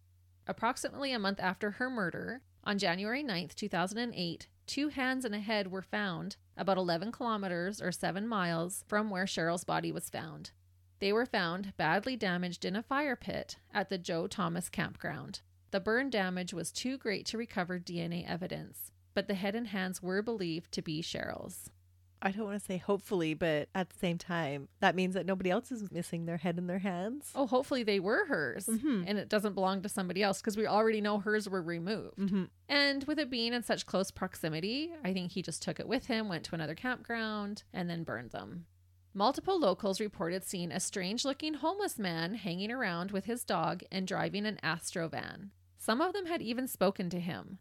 Approximately a month after her murder, on January 9th, 2008, two hands and a head were found about 11 kilometers or 7 miles from where Cheryl's body was found. They were found badly damaged in a fire pit at the Joe Thomas campground. The burn damage was too great to recover DNA evidence, but the head and hands were believed to be Cheryl's. I don't want to say hopefully, but at the same time, that means that nobody else is missing their head and their hands. Oh, hopefully they were hers Mhm. and it doesn't belong to somebody else because we already know hers were removed. Mm-hmm. And with it being in such close proximity, I think he just took it with him, went to another campground, and then burned them. Multiple locals reported seeing a strange looking homeless man hanging around with his dog and driving an Astro van. Some of them had even spoken to him.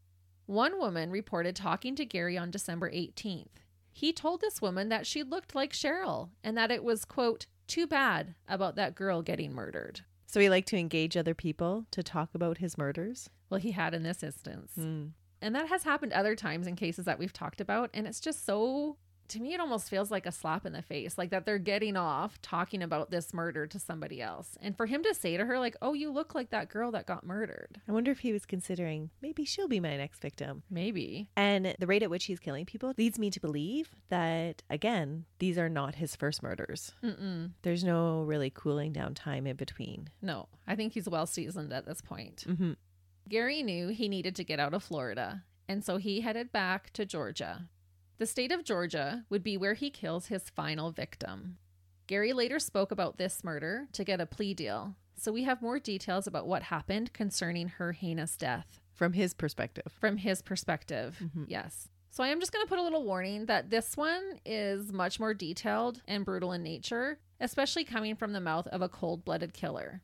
One woman reported talking to Gary on December 18th. He told this woman that she looked like Cheryl and that it was, quote, too bad about that girl getting murdered. So he liked to engage other people to talk about his murders. Well, he had in this instance. Mm. And that has happened other times in cases that we've talked about. And it's just so to me, it almost feels like a slap in the face, like that they're getting off talking about this murder to somebody else. And for him to say to her, like, oh, you look like that girl that got murdered. I wonder if he was considering maybe she'll be my next victim. Maybe. And the rate at which he's killing people leads me to believe that, again, these are not his first murders. Mm-mm. There's no really cooling down time in between. No, I think he's well seasoned at this point. Mm-hmm. Gary knew he needed to get out of Florida, and so he headed back to Georgia. The state of Georgia would be where he kills his final victim. Gary later spoke about this murder to get a plea deal, so we have more details about what happened concerning her heinous death From his perspective. from his perspective. Mhm. Yes. So I am just going to put a little warning that this one is much more detailed and brutal in nature, especially coming from the mouth of a cold blooded killer.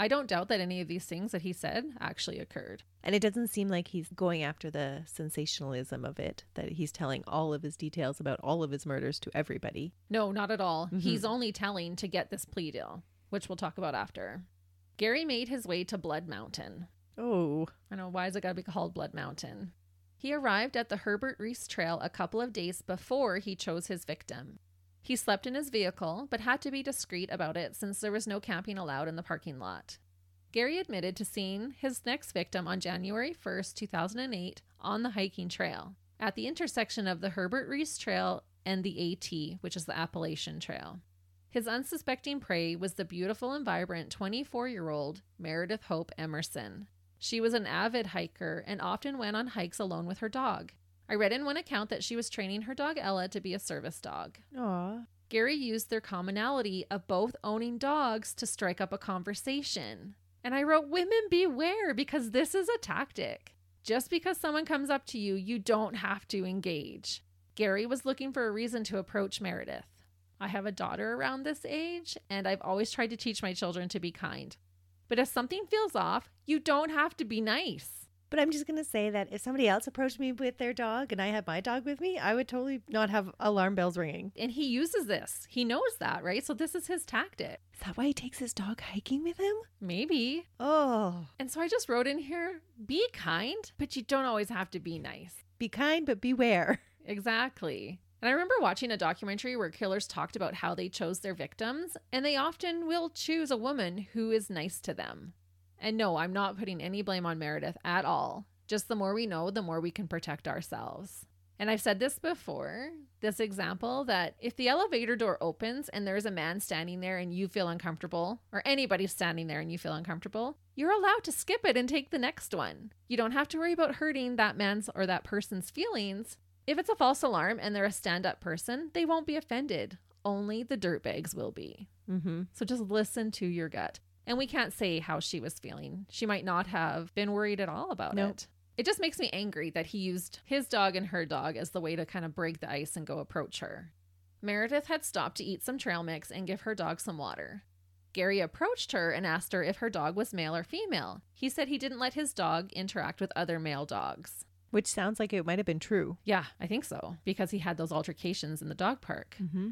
I don't doubt that any of these things that he said actually occurred. And it doesn't seem like he's going after the sensationalism of it, that he's telling all of his details about all of his murders to everybody. No, not at all. Mhm. He's only telling to get this plea deal, which we'll talk about after. Gary made his way to Blood Mountain. Oh. I know, why is it got to be called Blood Mountain? He arrived at the Herbert Reece Trail a couple of days before he chose his victim. He slept in his vehicle, but had to be discreet about it since there was no camping allowed in the parking lot. Gary admitted to seeing his next victim on January 1st, 2008, on the hiking trail at the intersection of the Herbert Reece Trail and the AT, which is the Appalachian Trail. His unsuspecting prey was the beautiful and vibrant 24 year old Meredith Hope Emerson. She was an avid hiker and often went on hikes alone with her dog. I read in one account that she was training her dog Ella to be a service dog. Aw. Gary used their commonality of both owning dogs to strike up a conversation. And I wrote, Women beware, because this is a tactic. Just because someone comes up to you, you don't have to engage. Gary was looking for a reason to approach Meredith. I have a daughter around this age, and I've always tried to teach my children to be kind. But if something feels off, you don't have to be nice. But I'm just going to say that if somebody else approached me with their dog and I had my dog with me, I would totally not have alarm bells ringing. And he uses this. He knows that, right? So this is his tactic. Is that why he takes his dog hiking with him? Maybe. Oh. And so I just wrote in here be kind, but you don't always have to be nice. Be kind, but beware. Exactly. And I remember watching a documentary where killers talked about how they chose their victims, and they often will choose a woman who is nice to them. And no, I'm not putting any blame on Meredith at all. Just the more we know, the more we can protect ourselves. And I've said this before this example that if the elevator door opens and there's a man standing there and you feel uncomfortable, or anybody's standing there and you feel uncomfortable, you're allowed to skip it and take the next one. You don't have to worry about hurting that man's or that person's feelings. If it's a false alarm and they're a stand up person, they won't be offended. Only the dirtbags will be. Mm-hmm. So just listen to your gut. And we can't say how she was feeling. She might not have been worried at all about Nope. it. It just makes me angry that he used his dog and her dog as the way to kind of break the ice and go approach her. Meredith had stopped to eat some trail mix and give her dog some water. Gary approached her and asked her if her dog was male or female. He said he didn't let his dog interact with other male dogs. Which sounds like it might have been true. Yeah, I think so, because he had those altercations in the dog park. Mm-hmm.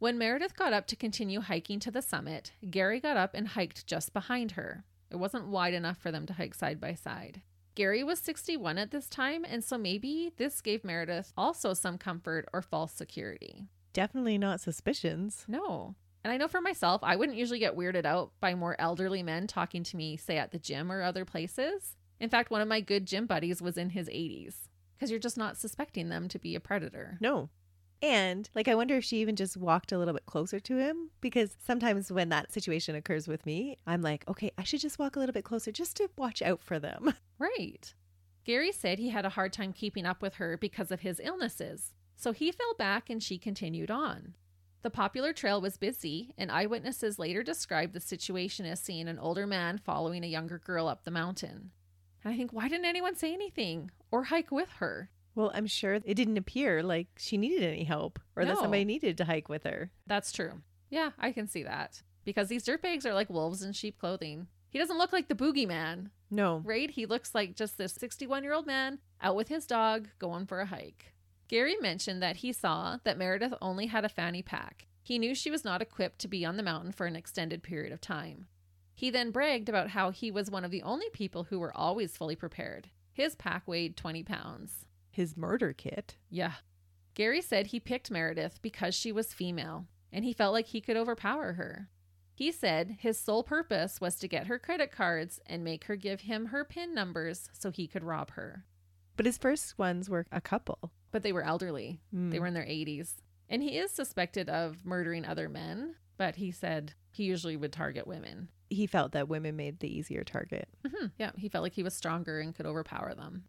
When Meredith got up to continue hiking to the summit, Gary got up and hiked just behind her. It wasn't wide enough for them to hike side by side. Gary was 61 at this time, and so maybe this gave Meredith also some comfort or false security. Definitely not suspicions. No. And I know for myself, I wouldn't usually get weirded out by more elderly men talking to me, say at the gym or other places. In fact, one of my good gym buddies was in his 80s because you're just not suspecting them to be a predator. No. And like, I wonder if she even just walked a little bit closer to him because sometimes when that situation occurs with me, I'm like, okay, I should just walk a little bit closer just to watch out for them. Right. Gary said he had a hard time keeping up with her because of his illnesses, so he fell back and she continued on. The popular trail was busy, and eyewitnesses later described the situation as seeing an older man following a younger girl up the mountain. And I think, why didn't anyone say anything or hike with her? Well, I'm sure it didn't appear like she needed any help or that somebody needed to hike with her. That's true. Yeah, I can see that. Because these dirtbags are like wolves in sheep clothing. He doesn't look like the boogeyman, No. right? He looks like just this 61 year old man out with his dog going for a hike. Gary mentioned that he saw that Meredith only had a fanny pack. He knew she was not equipped to be on the mountain for an extended period of time. He then bragged about how he was one of the only people who were always fully prepared. His pack weighed 20 pounds. His murder kit. Yeah. Gary said he picked Meredith because she was female and he felt like he could overpower her. He said his sole purpose was to get her credit cards and make her give him her PIN numbers so he could rob her. But his first ones were a couple. But they were elderly, they Mm. were in their 80s. And he is suspected of murdering other men, but he said he usually would target women. He felt that women made the easier target. hmm Yeah, he felt like he was stronger and could overpower them.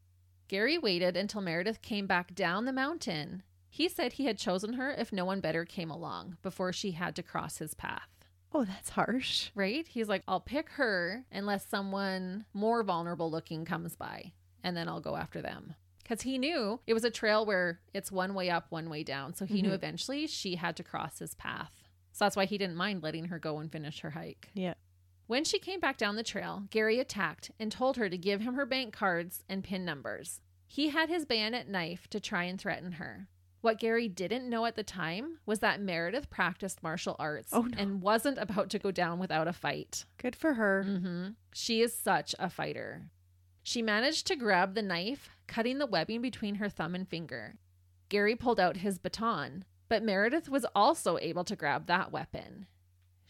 Gary waited until Meredith came back down the mountain. He said he had chosen her if no one better came along before she had to cross his path. Oh, that's harsh. Right? He's like, I'll pick her unless someone more vulnerable looking comes by, and then I'll go after them. Because he knew it was a trail where it's one way up, one way down. So he knew Mhm. eventually she had to cross his path. So that's why he didn't mind letting her go and finish her hike. Yeah. When she came back down the trail, Gary attacked and told her to give him her bank cards and PIN numbers. He had his bayonet knife to try and threaten her. What Gary didn't know at the time was that Meredith practiced martial arts Oh, no. and wasn't about to go down without a fight. Good for her. hmm She is such a fighter. She managed to grab the knife, cutting the webbing between her thumb and finger. Gary pulled out his baton, but Meredith was also able to grab that weapon.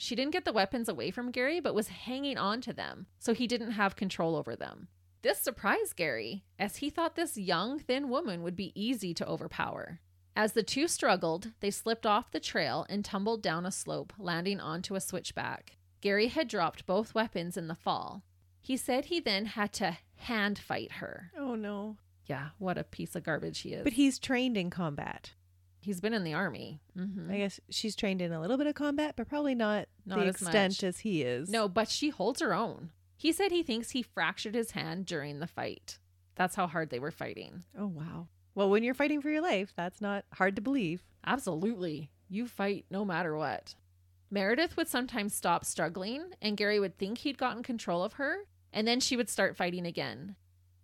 She didn't get the weapons away from Gary, but was hanging on to them, so he didn't have control over them. This surprised Gary, as he thought this young, thin woman would be easy to overpower. As the two struggled, they slipped off the trail and tumbled down a slope, landing onto a switchback. Gary had dropped both weapons in the fall. He said he then had to hand fight her. Oh, no. Yeah, what a piece of garbage he is. But he's trained in combat. He's been in the army. hmm I guess she's trained in a little bit of combat, but probably not, Not the as extent much. as he is. No, but she holds her own. He said he thinks he fractured his hand during the fight. That's how hard they were fighting. Oh, wow. Well, when you're fighting for your life, that's not hard to believe. Absolutely. You fight no matter what. Meredith would sometimes stop struggling, and Gary would think he'd gotten control of her, and then she would start fighting again.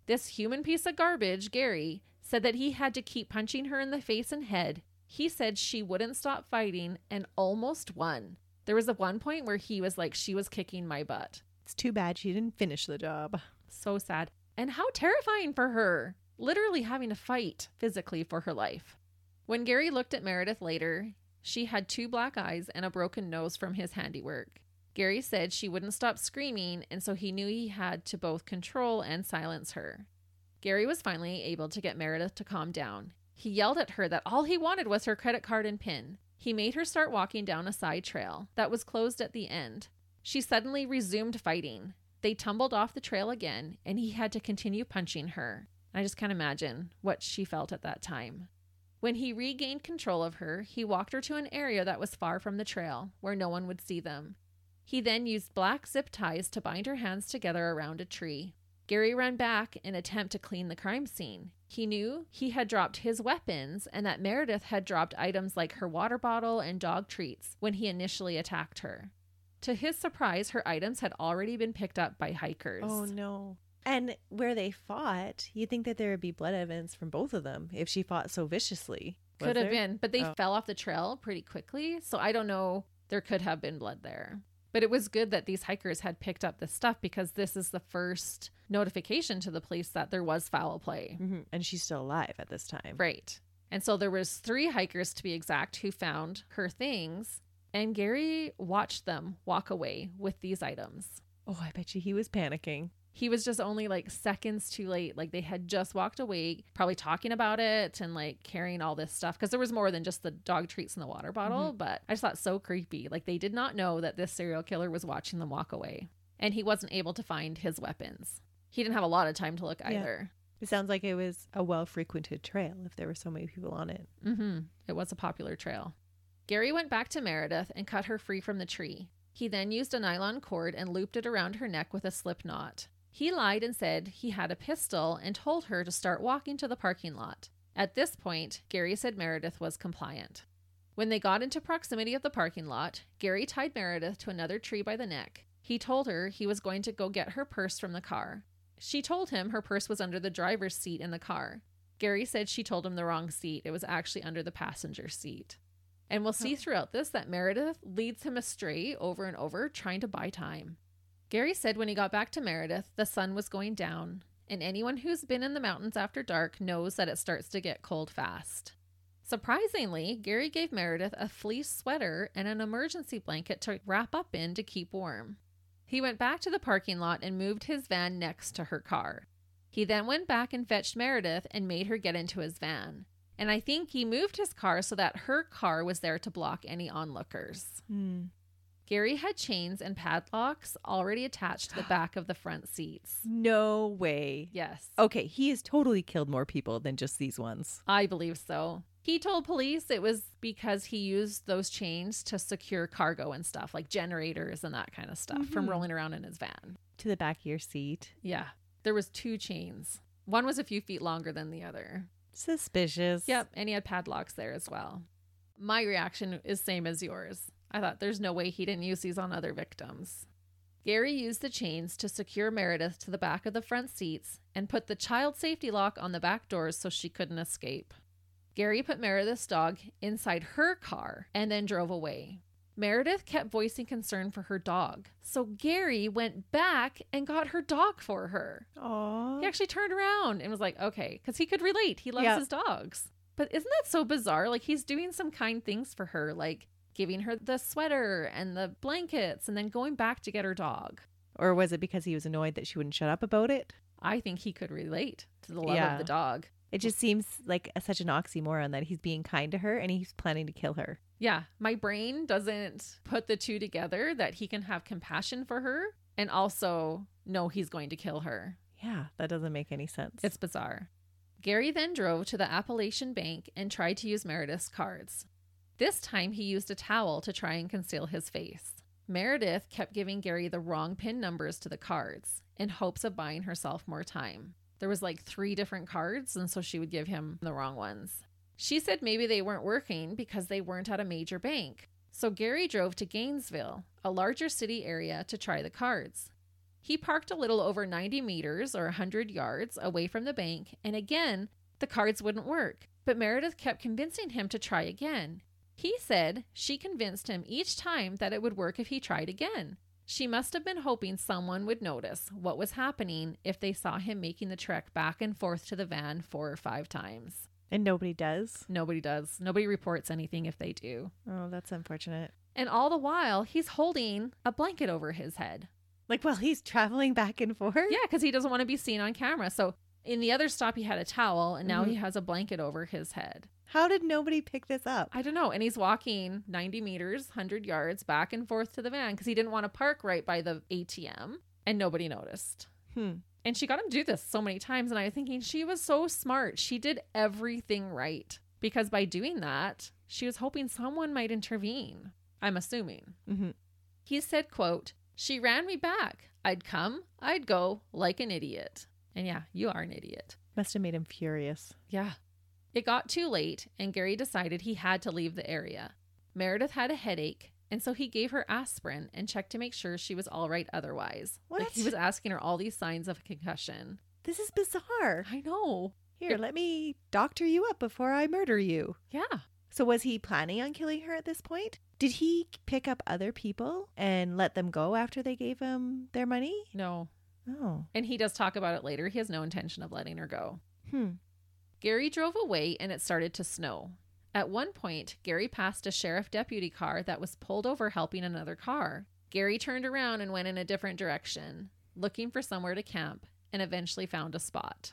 This human piece of garbage, Gary, said that he had to keep punching her in the face and head. He said she wouldn't stop fighting and almost won. There was a one point where he was like, She was kicking my butt. It's too bad she didn't finish the job. So sad. And how terrifying for her, literally having to fight physically for her life. When Gary looked at Meredith later, she had two black eyes and a broken nose from his handiwork. Gary said she wouldn't stop screaming, and so he knew he had to both control and silence her. Gary was finally able to get Meredith to calm down. He yelled at her that all he wanted was her credit card and PIN. He made her start walking down a side trail that was closed at the end. She suddenly resumed fighting. They tumbled off the trail again, and he had to continue punching her. I just can't imagine what she felt at that time. When he regained control of her, he walked her to an area that was far from the trail, where no one would see them. He then used black zip ties to bind her hands together around a tree. Gary ran back in attempt to clean the crime scene. He knew he had dropped his weapons and that Meredith had dropped items like her water bottle and dog treats when he initially attacked her. To his surprise, her items had already been picked up by hikers. Oh, no. And where they fought, you'd think that there would be blood evidence from both of them if she fought so viciously. Was Could have there? been, but they Oh. fell off the trail pretty quickly. So I don't know. There could have been blood there. But it was good that these hikers had picked up this stuff because this is the first notification to the police that there was foul play. Mhm. And she's still alive at this time. Right. And so there was three hikers to be exact who found her things and Gary watched them walk away with these items. Oh, I bet you he was panicking. He was just only like seconds too late. Like they had just walked away, probably talking about it and like carrying all this stuff because there was more than just the dog treats in the water bottle. But I just thought so creepy. Like they did not know that this serial killer was watching them walk away and he wasn't able to find his weapons. He didn't have a lot of time to look Yeah. either. It sounds like it was a well frequented trail if there were so many people on it. Mm-hmm. It was a popular trail. Gary went back to Meredith and cut her free from the tree. He then used a nylon cord and looped it around her neck with a slip knot. He lied and said he had a pistol and told her to start walking to the parking lot. At this point, Gary said Meredith was compliant. When they got into proximity of the parking lot, Gary tied Meredith to another tree by the neck. He told her he was going to go get her purse from the car. She told him her purse was under the driver's seat in the car. Gary said she told him the wrong seat. It was actually under the passenger seat. And we'll see throughout this that Meredith leads him astray over and over, trying to buy time. Gary said when he got back to Meredith, the sun was going down, and anyone who's been in the mountains after dark knows that it starts to get cold fast. Surprisingly, Gary gave Meredith a fleece sweater and an emergency blanket to wrap up in to keep warm. He went back to the parking lot and moved his van next to her car. He then went back and fetched Meredith and made her get into his van. And I think he moved his car so that her car was there to block any onlookers. Hmm. Gary had chains and padlocks already attached to the back of the front seats. No way. Yes, Okay, he has totally killed more people than just these ones. I believe so. He told police it was because he used those chains to secure cargo and stuff, like generators and that kind of stuff, from Mhm. rolling around in his van. To the back of your seat. Yeah, there was two chains. One was a few feet longer than the other. Suspicious. Yep, and he had padlocks there as well. My reaction is same as yours. I thought there's no way he didn't use these on other victims. Gary used the chains to secure Meredith to the back of the front seats and put the child safety lock on the back doors so she couldn't escape. Gary put Meredith's dog inside her car and then drove away. Meredith kept voicing concern for her dog, so Gary went back and got her dog for her. Aww. He actually turned around and was like, okay, because he could relate. He loves Yeah. his dogs. But isn't that so bizarre? Like, he's doing some kind things for her, like giving her the sweater and the blankets and then going back to get her dog. Or was it because he was annoyed that she wouldn't shut up about it? I think he could relate to the love Yeah. of the dog. It just seems like a, such an oxymoron that he's being kind to her and he's planning to kill her. Yeah, my brain doesn't put the two together that he can have compassion for her and also know he's going to kill her. Yeah, that doesn't make any sense. It's bizarre. Gary then drove to the Appalachian Bank and tried to use Meredith's cards. This time he used a towel to try and conceal his face. Meredith kept giving Gary the wrong pin numbers to the cards in hopes of buying herself more time. There was like 3 different cards and so she would give him the wrong ones. She said maybe they weren't working because they weren't at a major bank. So Gary drove to Gainesville, a larger city area, to try the cards. He parked a little over 90 meters or 100 yards away from the bank, and again, the cards wouldn't work. But Meredith kept convincing him to try again. He said she convinced him each time that it would work if he tried again. She must have been hoping someone would notice what was happening if they saw him making the trek back and forth to the van four or five times. and nobody does. Nobody does. Nobody reports anything if they do. Oh, that's unfortunate. And all the while, he's holding a blanket over his head. Like while he's traveling back and forth? Yeah, because he doesn't want to be seen on camera. So in the other stop, he had a towel, and now Mhm. he has a blanket over his head. How did nobody pick this up? I don't know. And he's walking 90 meters, 100 yards back and forth to the van because he didn't want to park right by the ATM, and nobody noticed. Hmm. And she got him to do this so many times. And I was thinking she was so smart. She did everything right because by doing that, she was hoping someone might intervene. I'm assuming. hmm He said, quote, She ran me back. I'd come, I'd go like an idiot. And yeah, you are an idiot. Must have made him furious. Yeah. It got too late, and Gary decided he had to leave the area. Meredith had a headache, and so he gave her aspirin and checked to make sure she was all right otherwise. Like What? he was asking her all these signs of a concussion. This is bizarre. I know. Here, let me doctor you up before I murder you. Yeah. So, was he planning on killing her at this point? Did he pick up other people and let them go after they gave him their money? No. Oh. And he does talk about it later. He has no intention of letting her go. Hmm. Gary drove away and it started to snow. At one point, Gary passed a sheriff deputy car that was pulled over helping another car. Gary turned around and went in a different direction, looking for somewhere to camp, and eventually found a spot.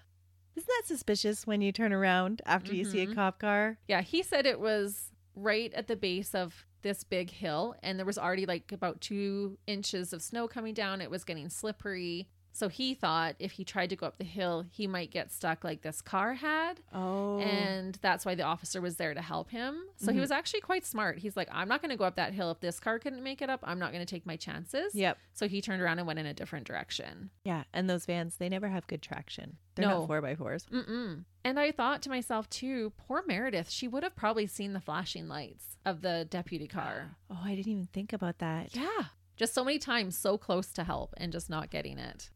Isn't that suspicious when you turn around after you see a Mhm. cop car? Yeah, he said it was right at the base of this big hill, and there was already like about two inches of snow coming down. It was getting slippery. So he thought if he tried to go up the hill, he might get stuck like this car had. Oh. And that's why the officer was there to help him. So he Mhm. was actually quite smart. He's like, I'm not going to go up that hill. If this car couldn't make it up, I'm not going to take my chances. Yep. So he turned around and went in a different direction. Yeah. And those vans, they never have good traction. They're No. not four by fours. Mm-mm. And I thought to myself, too, poor Meredith, she would have probably seen the flashing lights of the deputy car. Oh, I didn't even think about that. Yeah. Just so many times, so close to help and just not getting it.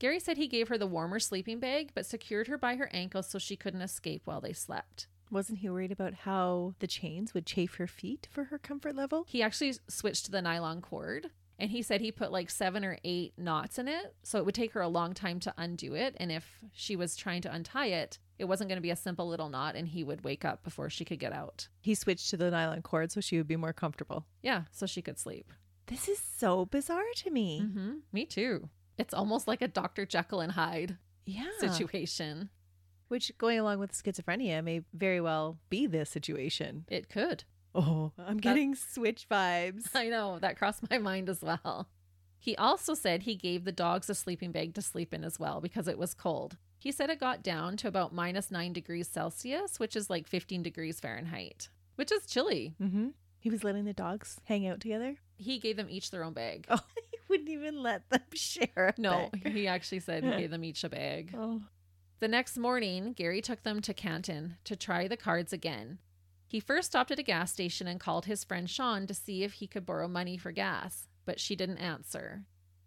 Gary said he gave her the warmer sleeping bag, but secured her by her ankles so she couldn't escape while they slept. Wasn't he worried about how the chains would chafe her feet for her comfort level? He actually switched to the nylon cord and he said he put like seven or eight knots in it. So it would take her a long time to undo it. And if she was trying to untie it, it wasn't going to be a simple little knot and he would wake up before she could get out. He switched to the nylon cord so she would be more comfortable. Yeah, so she could sleep. This is so bizarre to me. Mm-hmm. Me too. It's almost like a Dr. Jekyll and Hyde Yeah. situation. Which, going along with schizophrenia, may very well be this situation. It could. Oh, I'm getting switch vibes. I know, that crossed my mind as well. He also said he gave the dogs a sleeping bag to sleep in as well because it was cold. He said it got down to about minus nine degrees Celsius, which is like 15 degrees Fahrenheit, which is chilly. Mm-hmm. He was letting the dogs hang out together. He gave them each their own bag. Oh, wouldn't even let them share. No, bag. he actually said he gave them each a bag. Oh, The next morning, Gary took them to Canton to try the cards again. He first stopped at a gas station and called his friend Sean to see if he could borrow money for gas, but she didn't answer.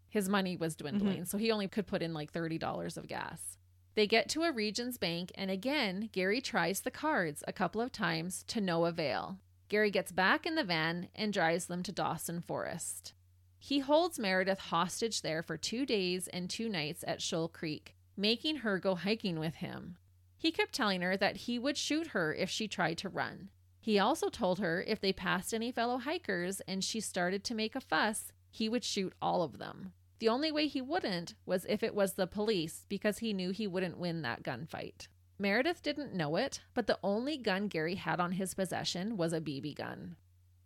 His money was mm-hmm. dwindling, so he only could put in like $30 of gas. They get to a Regions Bank, and again, Gary tries the cards a couple of times to no avail. Gary gets back in the van and drives them to Dawson Forest. He holds Meredith hostage there for two days and two nights at Shoal Creek, making her go hiking with him. He kept telling her that he would shoot her if she tried to run. He also told her if they passed any fellow hikers and she started to make a fuss, he would shoot all of them. The only way he wouldn't was if it was the police because he knew he wouldn't win that gunfight. Meredith didn't know it, but the only gun Gary had on his possession was a BB gun.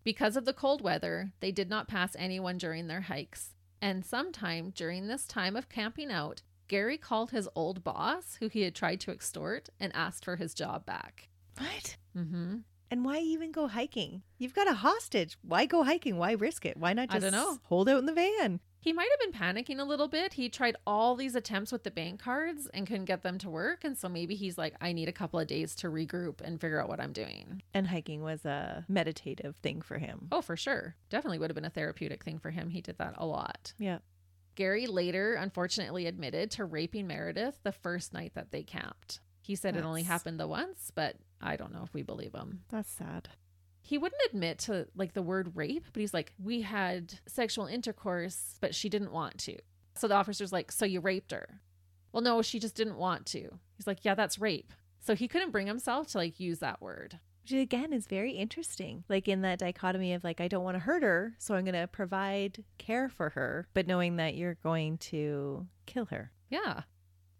Because of the cold weather, they did not pass anyone during their hikes. And sometime during this time of camping out, Gary called his old boss, who he had tried to extort, and asked for his job back. what? Mm-hmm. And why even go hiking? You've got a hostage. Why go hiking? Why risk it? Why not I just dunno. hold out in the van? He might have been panicking a little bit. He tried all these attempts with the bank cards and couldn't get them to work. And so maybe he's like, I need a couple of days to regroup and figure out what I'm doing. And hiking was a meditative thing for him. Oh, for sure. Definitely would have been a therapeutic thing for him. He did that a lot. Yeah. Gary later, unfortunately, admitted to raping Meredith the first night that they camped. He said it only happened the once, but I don't know if we believe him. That's sad. He wouldn't admit to like the word rape, but he's like, we had sexual intercourse, but she didn't want to. So the officer's like, so you raped her? Well, no, she just didn't want to. He's like, yeah, that's rape. So he couldn't bring himself to like use that word. Which again is very interesting. Like in that dichotomy of like, I don't want to hurt her, so I'm going to provide care for her, but knowing that you're going to kill her. Yeah.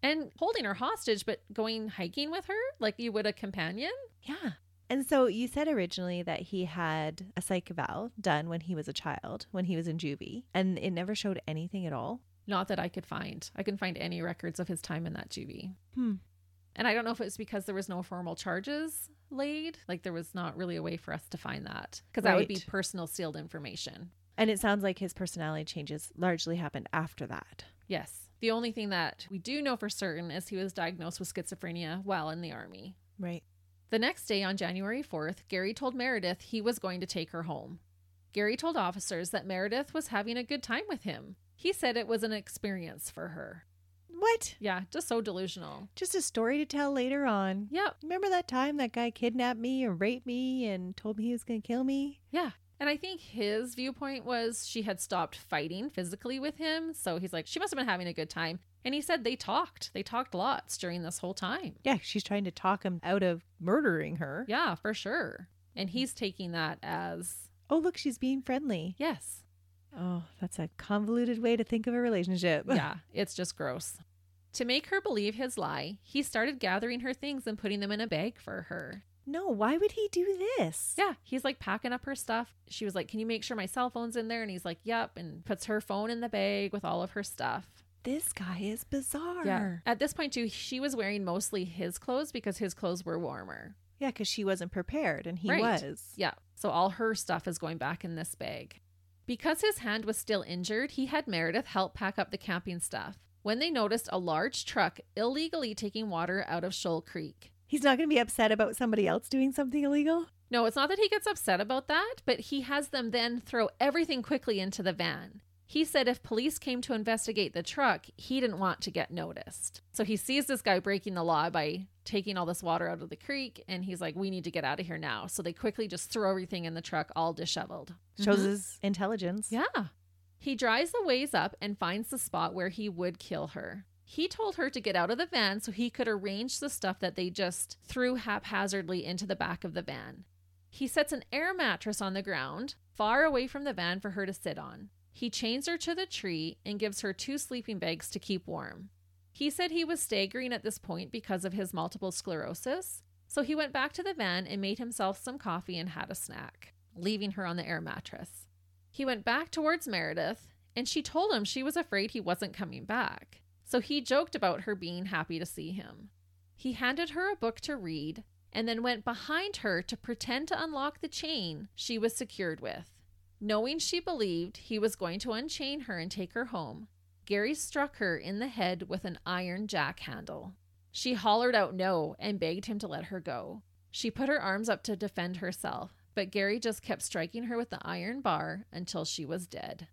And holding her hostage, but going hiking with her like you would a companion? Yeah. And so you said originally that he had a psych eval done when he was a child, when he was in juvie, and it never showed anything at all. Not that I could find. I couldn't find any records of his time in that juvie. Hmm. And I don't know if it's because there was no formal charges laid. Like there was not really a way for us to find that because that would be personal sealed information. And it sounds like his personality changes largely happened after that. Yes. The only thing that we do know for certain is he was diagnosed with schizophrenia while in the army. Right. The next day, on January 4th, Gary told Meredith he was going to take her home. Gary told officers that Meredith was having a good time with him. He said it was an experience for her. What? Yeah, just so delusional. Just a story to tell later on. Yep. Remember that time that guy kidnapped me and raped me and told me he was going to kill me? Yeah. And I think his viewpoint was she had stopped fighting physically with him. So he's like, she must have been having a good time. And he said they talked. They talked lots during this whole time. Yeah, she's trying to talk him out of murdering her. Yeah, for sure. And he's taking that as, Oh, look, she's being friendly. yes. Oh, that's a convoluted way to think of a relationship. Yeah, it's just gross. To make her believe his lie, he started gathering her things and putting them in a bag for her. No, why would he do this? Yeah, he's like packing up her stuff. She was like, Can you make sure my cell phone's in there? And he's like, Yep, and puts her phone in the bag with all of her stuff. This guy is bizarre. Yeah. At this point, too, she was wearing mostly his clothes because his clothes were warmer. Yeah, because she wasn't prepared and he Right. was. Yeah. So all her stuff is going back in this bag. Because his hand was still injured, he had Meredith help pack up the camping stuff. When they noticed a large truck illegally taking water out of Shoal Creek. He's not going to be upset about somebody else doing something illegal? No, it's not that he gets upset about that, but he has them then throw everything quickly into the van. He said if police came to investigate the truck, he didn't want to get noticed. So he sees this guy breaking the law by taking all this water out of the creek, and he's like, We need to get out of here now. So they quickly just throw everything in the truck, all disheveled. Shows Mhm. his intelligence. Yeah. He drives the ways up and finds the spot where he would kill her. He told her to get out of the van so he could arrange the stuff that they just threw haphazardly into the back of the van. He sets an air mattress on the ground, far away from the van for her to sit on. He chains her to the tree and gives her two sleeping bags to keep warm. He said he was staggering at this point because of his multiple sclerosis, so he went back to the van and made himself some coffee and had a snack, leaving her on the air mattress. He went back towards Meredith, and she told him she was afraid he wasn't coming back, so he joked about her being happy to see him. He handed her a book to read and then went behind her to pretend to unlock the chain she was secured with. Knowing she believed he was going to unchain her and take her home, Gary struck her in the head with an iron jack handle. She hollered out no and begged him to let her go. She put her arms up to defend herself, but Gary just kept striking her with the iron bar until she was dead.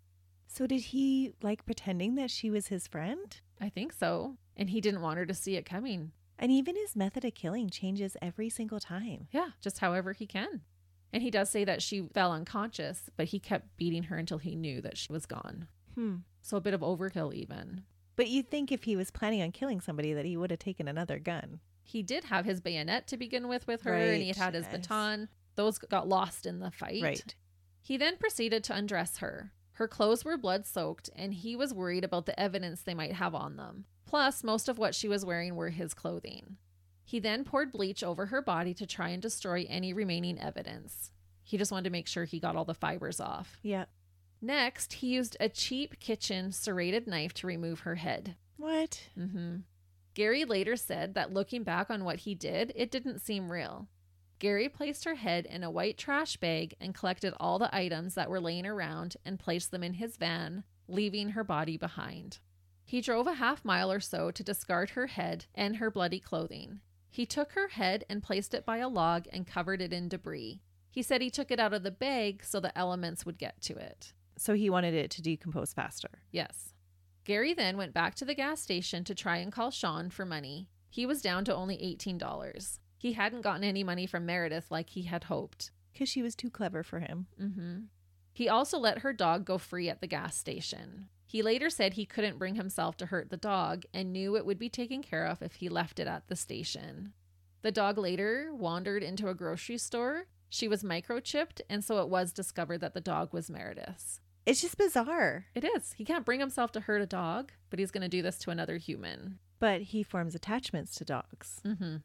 So did he like pretending that she was his friend? I think so. And he didn't want her to see it coming. And even his method of killing changes every single time. Yeah, just however he can. And he does say that she fell unconscious, but he kept beating her until he knew that she was gone. Hmm. So a bit of overkill, even. But you'd think if he was planning on killing somebody that he would have taken another gun. He did have his bayonet to begin with with her, and he Right, had his yes. baton. Those got lost in the fight. Right. He then proceeded to undress her. Her clothes were blood soaked, and he was worried about the evidence they might have on them. Plus, most of what she was wearing were his clothing. He then poured bleach over her body to try and destroy any remaining evidence. He just wanted to make sure he got all the fibers off. Yeah. Next, he used a cheap kitchen serrated knife to remove her head. What? Mm-hmm. Gary later said that looking back on what he did, it didn't seem real. Gary placed her head in a white trash bag and collected all the items that were laying around and placed them in his van, leaving her body behind. He drove a half mile or so to discard her head and her bloody clothing. He took her head and placed it by a log and covered it in debris. He said he took it out of the bag so the elements would get to it. So he wanted it to decompose faster. Yes. Gary then went back to the gas station to try and call Sean for money. He was down to only $18. He hadn't gotten any money from Meredith like he had hoped. Because she was too clever for him. hmm He also let her dog go free at the gas station. He later said he couldn't bring himself to hurt the dog and knew it would be taken care of if he left it at the station. The dog later wandered into a grocery store. She was microchipped, and so it was discovered that the dog was Meredith's. It's just bizarre. It is. He can't bring himself to hurt a dog, but he's going to do this to another human. But he forms attachments to dogs. Mm-hmm.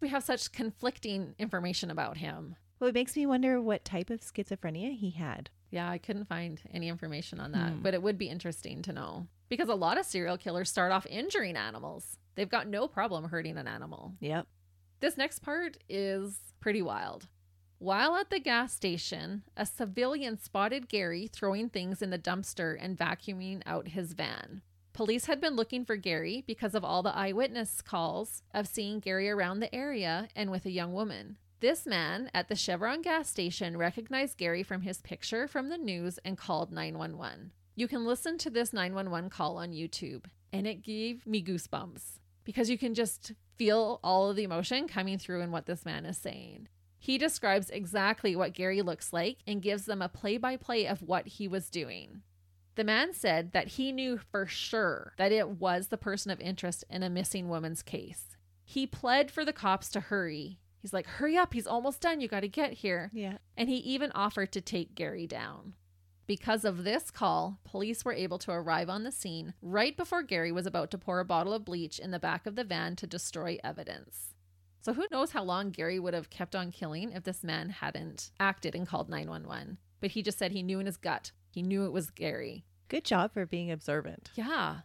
We have such conflicting information about him. Well, it makes me wonder what type of schizophrenia he had. Yeah, I couldn't find any information on that, Hmm. but it would be interesting to know because a lot of serial killers start off injuring animals. They've got no problem hurting an animal. Yep. This next part is pretty wild. While at the gas station, a civilian spotted Gary throwing things in the dumpster and vacuuming out his van. Police had been looking for Gary because of all the eyewitness calls of seeing Gary around the area and with a young woman. This man at the Chevron gas station recognized Gary from his picture from the news and called 911. You can listen to this 911 call on YouTube, and it gave me goosebumps because you can just feel all of the emotion coming through in what this man is saying. He describes exactly what Gary looks like and gives them a play by play of what he was doing. The man said that he knew for sure that it was the person of interest in a missing woman's case. He pled for the cops to hurry. He's like, Hurry up, he's almost done. You got to get here. Yeah. And he even offered to take Gary down. Because of this call, police were able to arrive on the scene right before Gary was about to pour a bottle of bleach in the back of the van to destroy evidence. So who knows how long Gary would have kept on killing if this man hadn't acted and called 911. But he just said he knew in his gut. He knew it was Gary. Good job for being observant. Yeah.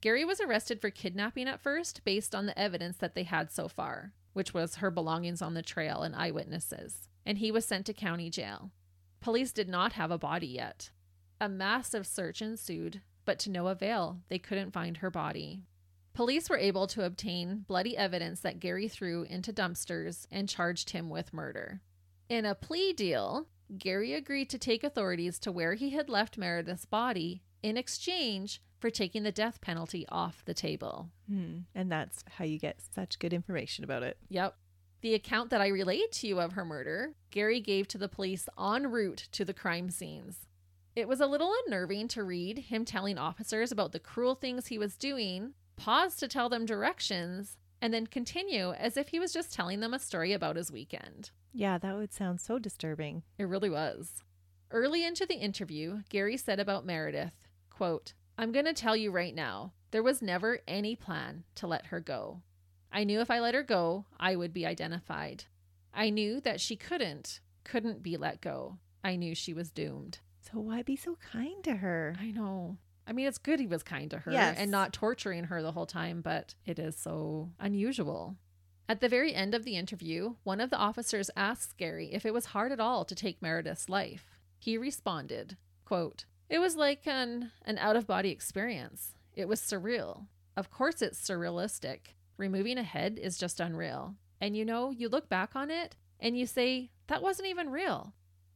Gary was arrested for kidnapping at first based on the evidence that they had so far, which was her belongings on the trail and eyewitnesses, and he was sent to county jail. Police did not have a body yet. A massive search ensued, but to no avail. They couldn't find her body. Police were able to obtain bloody evidence that Gary threw into dumpsters and charged him with murder. In a plea deal, Gary agreed to take authorities to where he had left Meredith's body in exchange for taking the death penalty off the table. Hmm. And that's how you get such good information about it. Yep. The account that I relayed to you of her murder, Gary gave to the police en route to the crime scenes. It was a little unnerving to read him telling officers about the cruel things he was doing, pause to tell them directions, and then continue as if he was just telling them a story about his weekend. Yeah, that would sound so disturbing. It really was. Early into the interview, Gary said about Meredith, quote, I'm going to tell you right now, there was never any plan to let her go. I knew if I let her go, I would be identified. I knew that she couldn't, couldn't be let go. I knew she was doomed. So why be so kind to her? I know. I mean, it's good he was kind to her Yes. and not torturing her the whole time, but it is so unusual. At the very end of the interview, one of the officers asks Gary if it was hard at all to take Meredith's life. He responded, quote, It was like an, an out of body experience. It was surreal. Of course, it's surrealistic. Removing a head is just unreal. And you know, you look back on it and you say, that wasn't even real.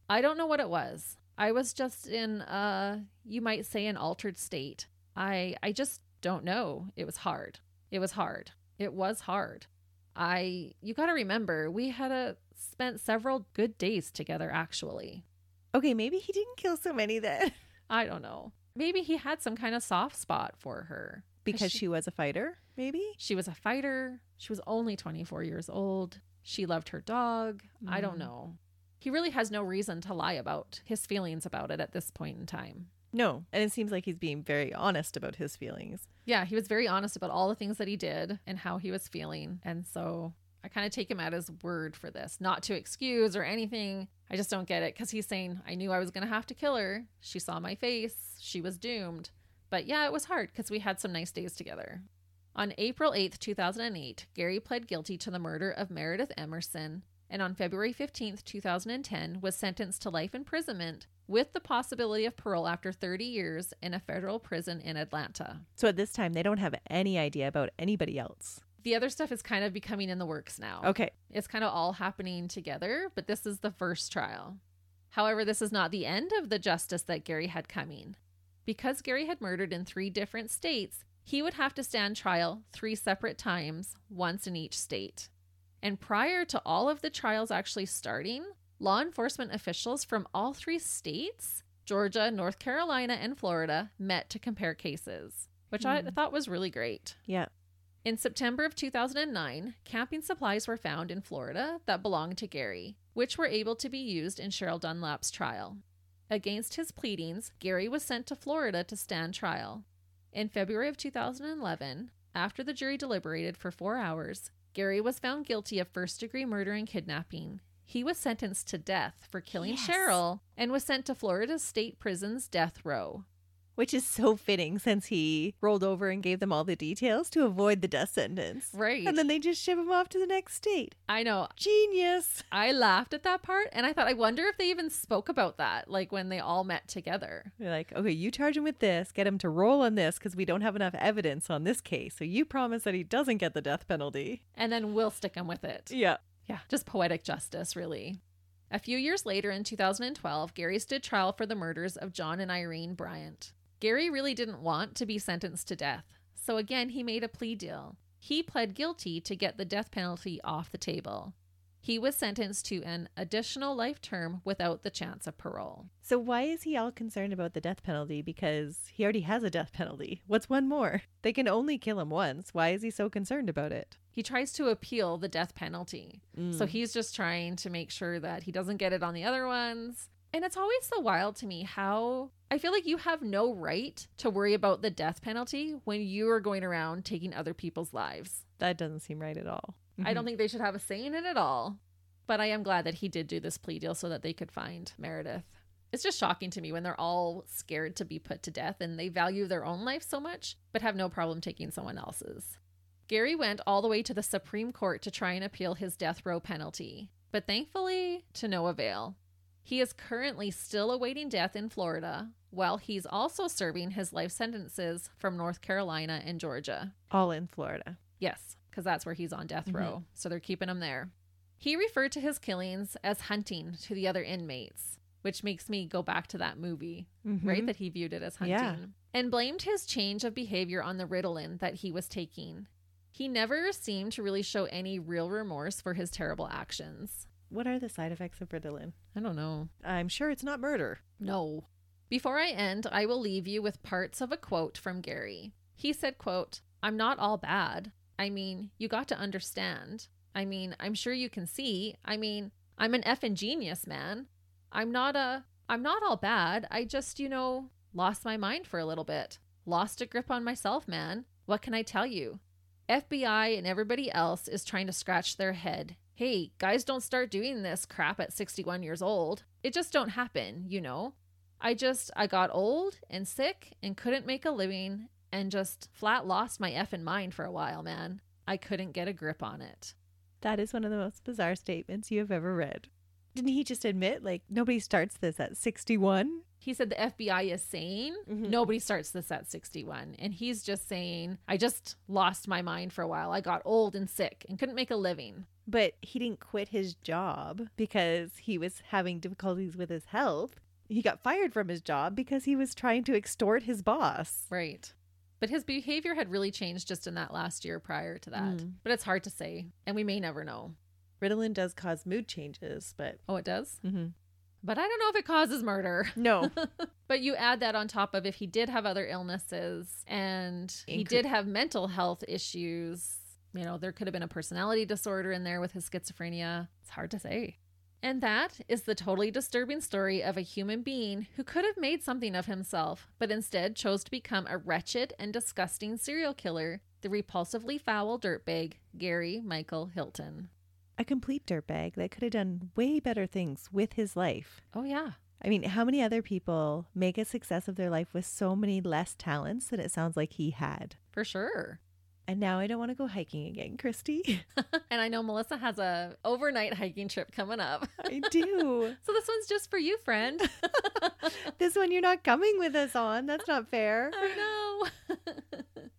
I don't know what it was. I was just in uh you might say an altered state. I I just don't know. It was hard. It was hard. It was hard. I you got to remember we had a spent several good days together actually. Okay, maybe he didn't kill so many then I don't know. Maybe he had some kind of soft spot for her because she was a fighter, maybe? she was a fighter. She was only 24 years old. She loved her dog. I don't Mm. know. He really has no reason to lie about his feelings about it at this point in time. No, and it seems like he's being very honest about his feelings. Yeah, he was very honest about all the things that he did and how he was feeling. And so I kind of take him at his word for this, not to excuse or anything. I just don't get it because he's saying, I knew I was going to have to kill her. She saw my face. She was doomed. But yeah, it was hard because we had some nice days together. On April 8th, 2008, Gary pled guilty to the murder of Meredith Emerson and on February 15th, 2010, was sentenced to life imprisonment with the possibility of parole after 30 years in a federal prison in Atlanta. So at this time, they don't have any idea about anybody else. The other stuff is kind of becoming in the works now. Okay. It's kind of all happening together, but this is the first trial. However, this is not the end of the justice that Gary had coming. Because Gary had murdered in three different states, he would have to stand trial three separate times, once in each state. And prior to all of the trials actually starting, law enforcement officials from all three states Georgia, North Carolina, and Florida met to compare cases, which I Hmm. thought was really great. Yeah. In September of 2009, camping supplies were found in Florida that belonged to Gary, which were able to be used in Cheryl Dunlap's trial. Against his pleadings, Gary was sent to Florida to stand trial. In February of 2011, after the jury deliberated for four hours, Gary was found guilty of first degree murder and kidnapping. He was sentenced to death for killing Yes. Cheryl and was sent to Florida State Prison's death row. Which is so fitting since he rolled over and gave them all the details to avoid the death sentence. Right. And then they just ship him off to the next state. I know. Genius. I laughed at that part and I thought, I wonder if they even spoke about that, like when they all met together. They're like, okay, you charge him with this, get him to roll on this because we don't have enough evidence on this case. So you promise that he doesn't get the death penalty. And then we'll stick him with it. Yeah. Yeah, just poetic justice, really. A few years later, in 2012, Gary stood trial for the murders of John and Irene Bryant. Gary really didn't want to be sentenced to death, so again, he made a plea deal. He pled guilty to get the death penalty off the table. He was sentenced to an additional life term without the chance of parole. So why is he all concerned about the death penalty? Because he already has a death penalty. What's one more? They can only kill him once. Why is he so concerned about it? He tries to appeal the death penalty. So mm. he's just trying to make sure that he doesn't get it on the other ones. And it's always so wild to me how I feel like you have no right to worry about the death penalty when you are going around taking other people's lives. that doesn't seem right at all. I don't mm-hmm. think they should have a say in it at all. But I am glad that he did do this plea deal so that they could find Meredith. It's just shocking to me when they're all scared to be put to death and they value their own life so much, but have no problem taking someone else's. Gary went all the way to the Supreme Court to try and appeal his death row penalty, but thankfully, to no avail. He is currently still awaiting death in Florida, while he's also serving his life sentences from North Carolina and Georgia. All in Florida. Yes, because that's where he's on death Mhm. row. So they're keeping him there. He referred to his killings as hunting to the other inmates, which makes me go back to that movie, right? Mhm. That he viewed it as hunting. Yeah. And blamed his change of behavior on the Ritalin that he was taking. He never seemed to really show any real remorse for his terrible actions. What are the side effects of Ritalin? I don't know. I'm sure it's not murder. No. Before I end, I will leave you with parts of a quote from Gary. He said, quote, I'm not all bad. I mean, you got to understand. I mean, I'm sure you can see. I mean, I'm an effing genius, man. I'm not a I'm not all bad. I just, you know, lost my mind for a little bit. Lost a grip on myself, man. What can I tell you? FBI and everybody else is trying to scratch their head. Hey, guys don't start doing this crap at 61 years old. It just don't happen, you know? I just I got old and sick and couldn't make a living and just flat lost my effing mind for a while, man. I couldn't get a grip on it. That is one of the most bizarre statements you have ever read. Didn't he just admit, like, nobody starts this at 61? He said the FBI is saying Mhm. nobody starts this at 61. And he's just saying, I just lost my mind for a while. I got old and sick and couldn't make a living. But he didn't quit his job because he was having difficulties with his health. He got fired from his job because he was trying to extort his boss. Right. But his behavior had really changed just in that last year prior to that. Mm. But it's hard to say. And we may never know. Ritalin does cause mood changes, but Oh, it does? Mhm. But I don't know if it causes murder. no. But you add that on top of if he did have other illnesses and he did have mental health issues, you know, there could have been a personality disorder in there with his schizophrenia. It's hard to say. And that is the totally disturbing story of a human being who could have made something of himself, but instead chose to become a wretched and disgusting serial killer, the repulsively foul dirtbag, Gary Michael Hilton. a complete dirtbag that could have done way better things with his life. Oh, yeah. I mean, how many other people make a success of their life with so many less talents than it sounds like he had? For sure. And now I don't want to go hiking again, Christy. and I know Melissa has a overnight hiking trip coming up. I do. So this one's just for you, friend. this one you're not coming with us on. That's not fair. I know.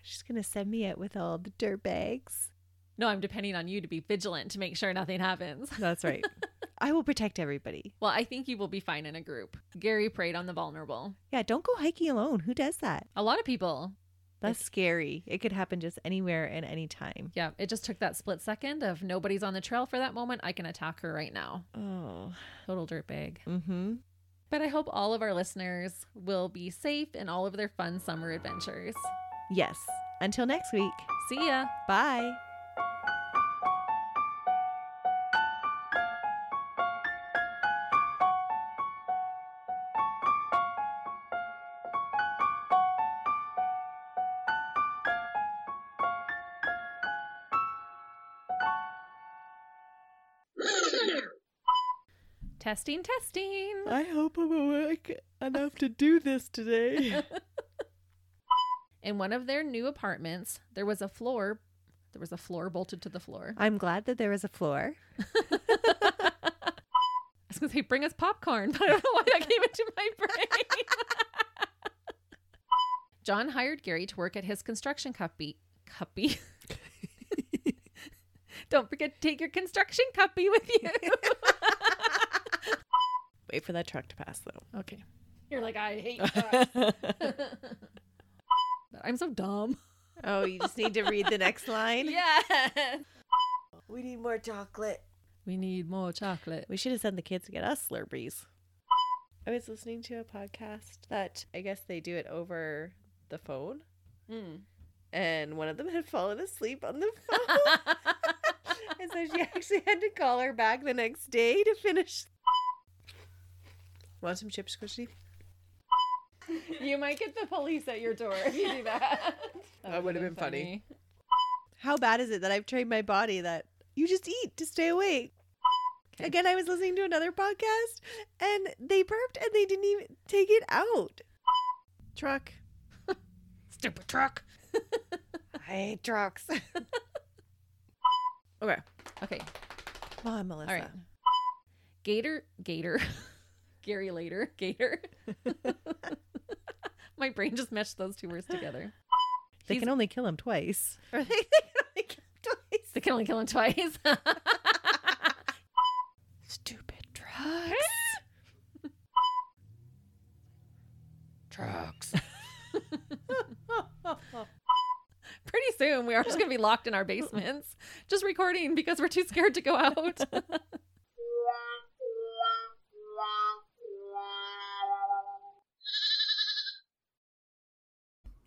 She's going to send me out with all the dirt bags. no, I'm depending on you to be vigilant to make sure nothing happens. That's right. I will protect everybody. Well, I think you will be fine in a group. Gary preyed on the vulnerable. Yeah, don't go hiking alone. Who does that? A lot of people. That's scary. It could happen just anywhere and anytime. Yeah, it just took that split second of nobody's on the trail for that moment. I can attack her right now. Oh. Total dirtbag. Mm-hmm. But I hope all of our listeners will be safe in all of their fun summer adventures. Yes. Until next week. See ya. Bye. Testing, testing. I hope I'm awake enough to do this today. In one of their new apartments, there was a floor. There was a floor bolted to the floor. I'm glad that there was a floor. I was gonna say, bring us popcorn, but I don't know why that came into my brain. John hired Gary to work at his construction cuppy. Cuppy. don't forget to take your construction cuppy with you. Wait for that truck to pass, though. okay. You're like, I hate trucks. I'm so dumb. oh, you just need to read the next line? Yes. We need more chocolate. We need more chocolate. We should have sent the kids to get us Slurpees. I was listening to a podcast that I guess they do it over the phone, Mm. and one of them had fallen asleep on the phone. and so she actually had to call her back the next day to finish. Want some chips, Christy? you might get the police at your door if you do that. That would've been funny. How bad is it that I've trained my body that you just eat to stay awake? Okay. Again, I was listening to another podcast and they burped and they didn't even take it out. Truck. Stupid truck. I hate trucks. okay. Okay. Come on, Melissa. All right. Gator, Gator, Gary later, Gator. My brain just meshed those two words together. They He's- can only kill him twice. Or they, they can only kill him twice. They can only kill him twice. Stupid drugs. Trucks. Pretty soon, we are just going to be locked in our basements, just recording because we're too scared to go out.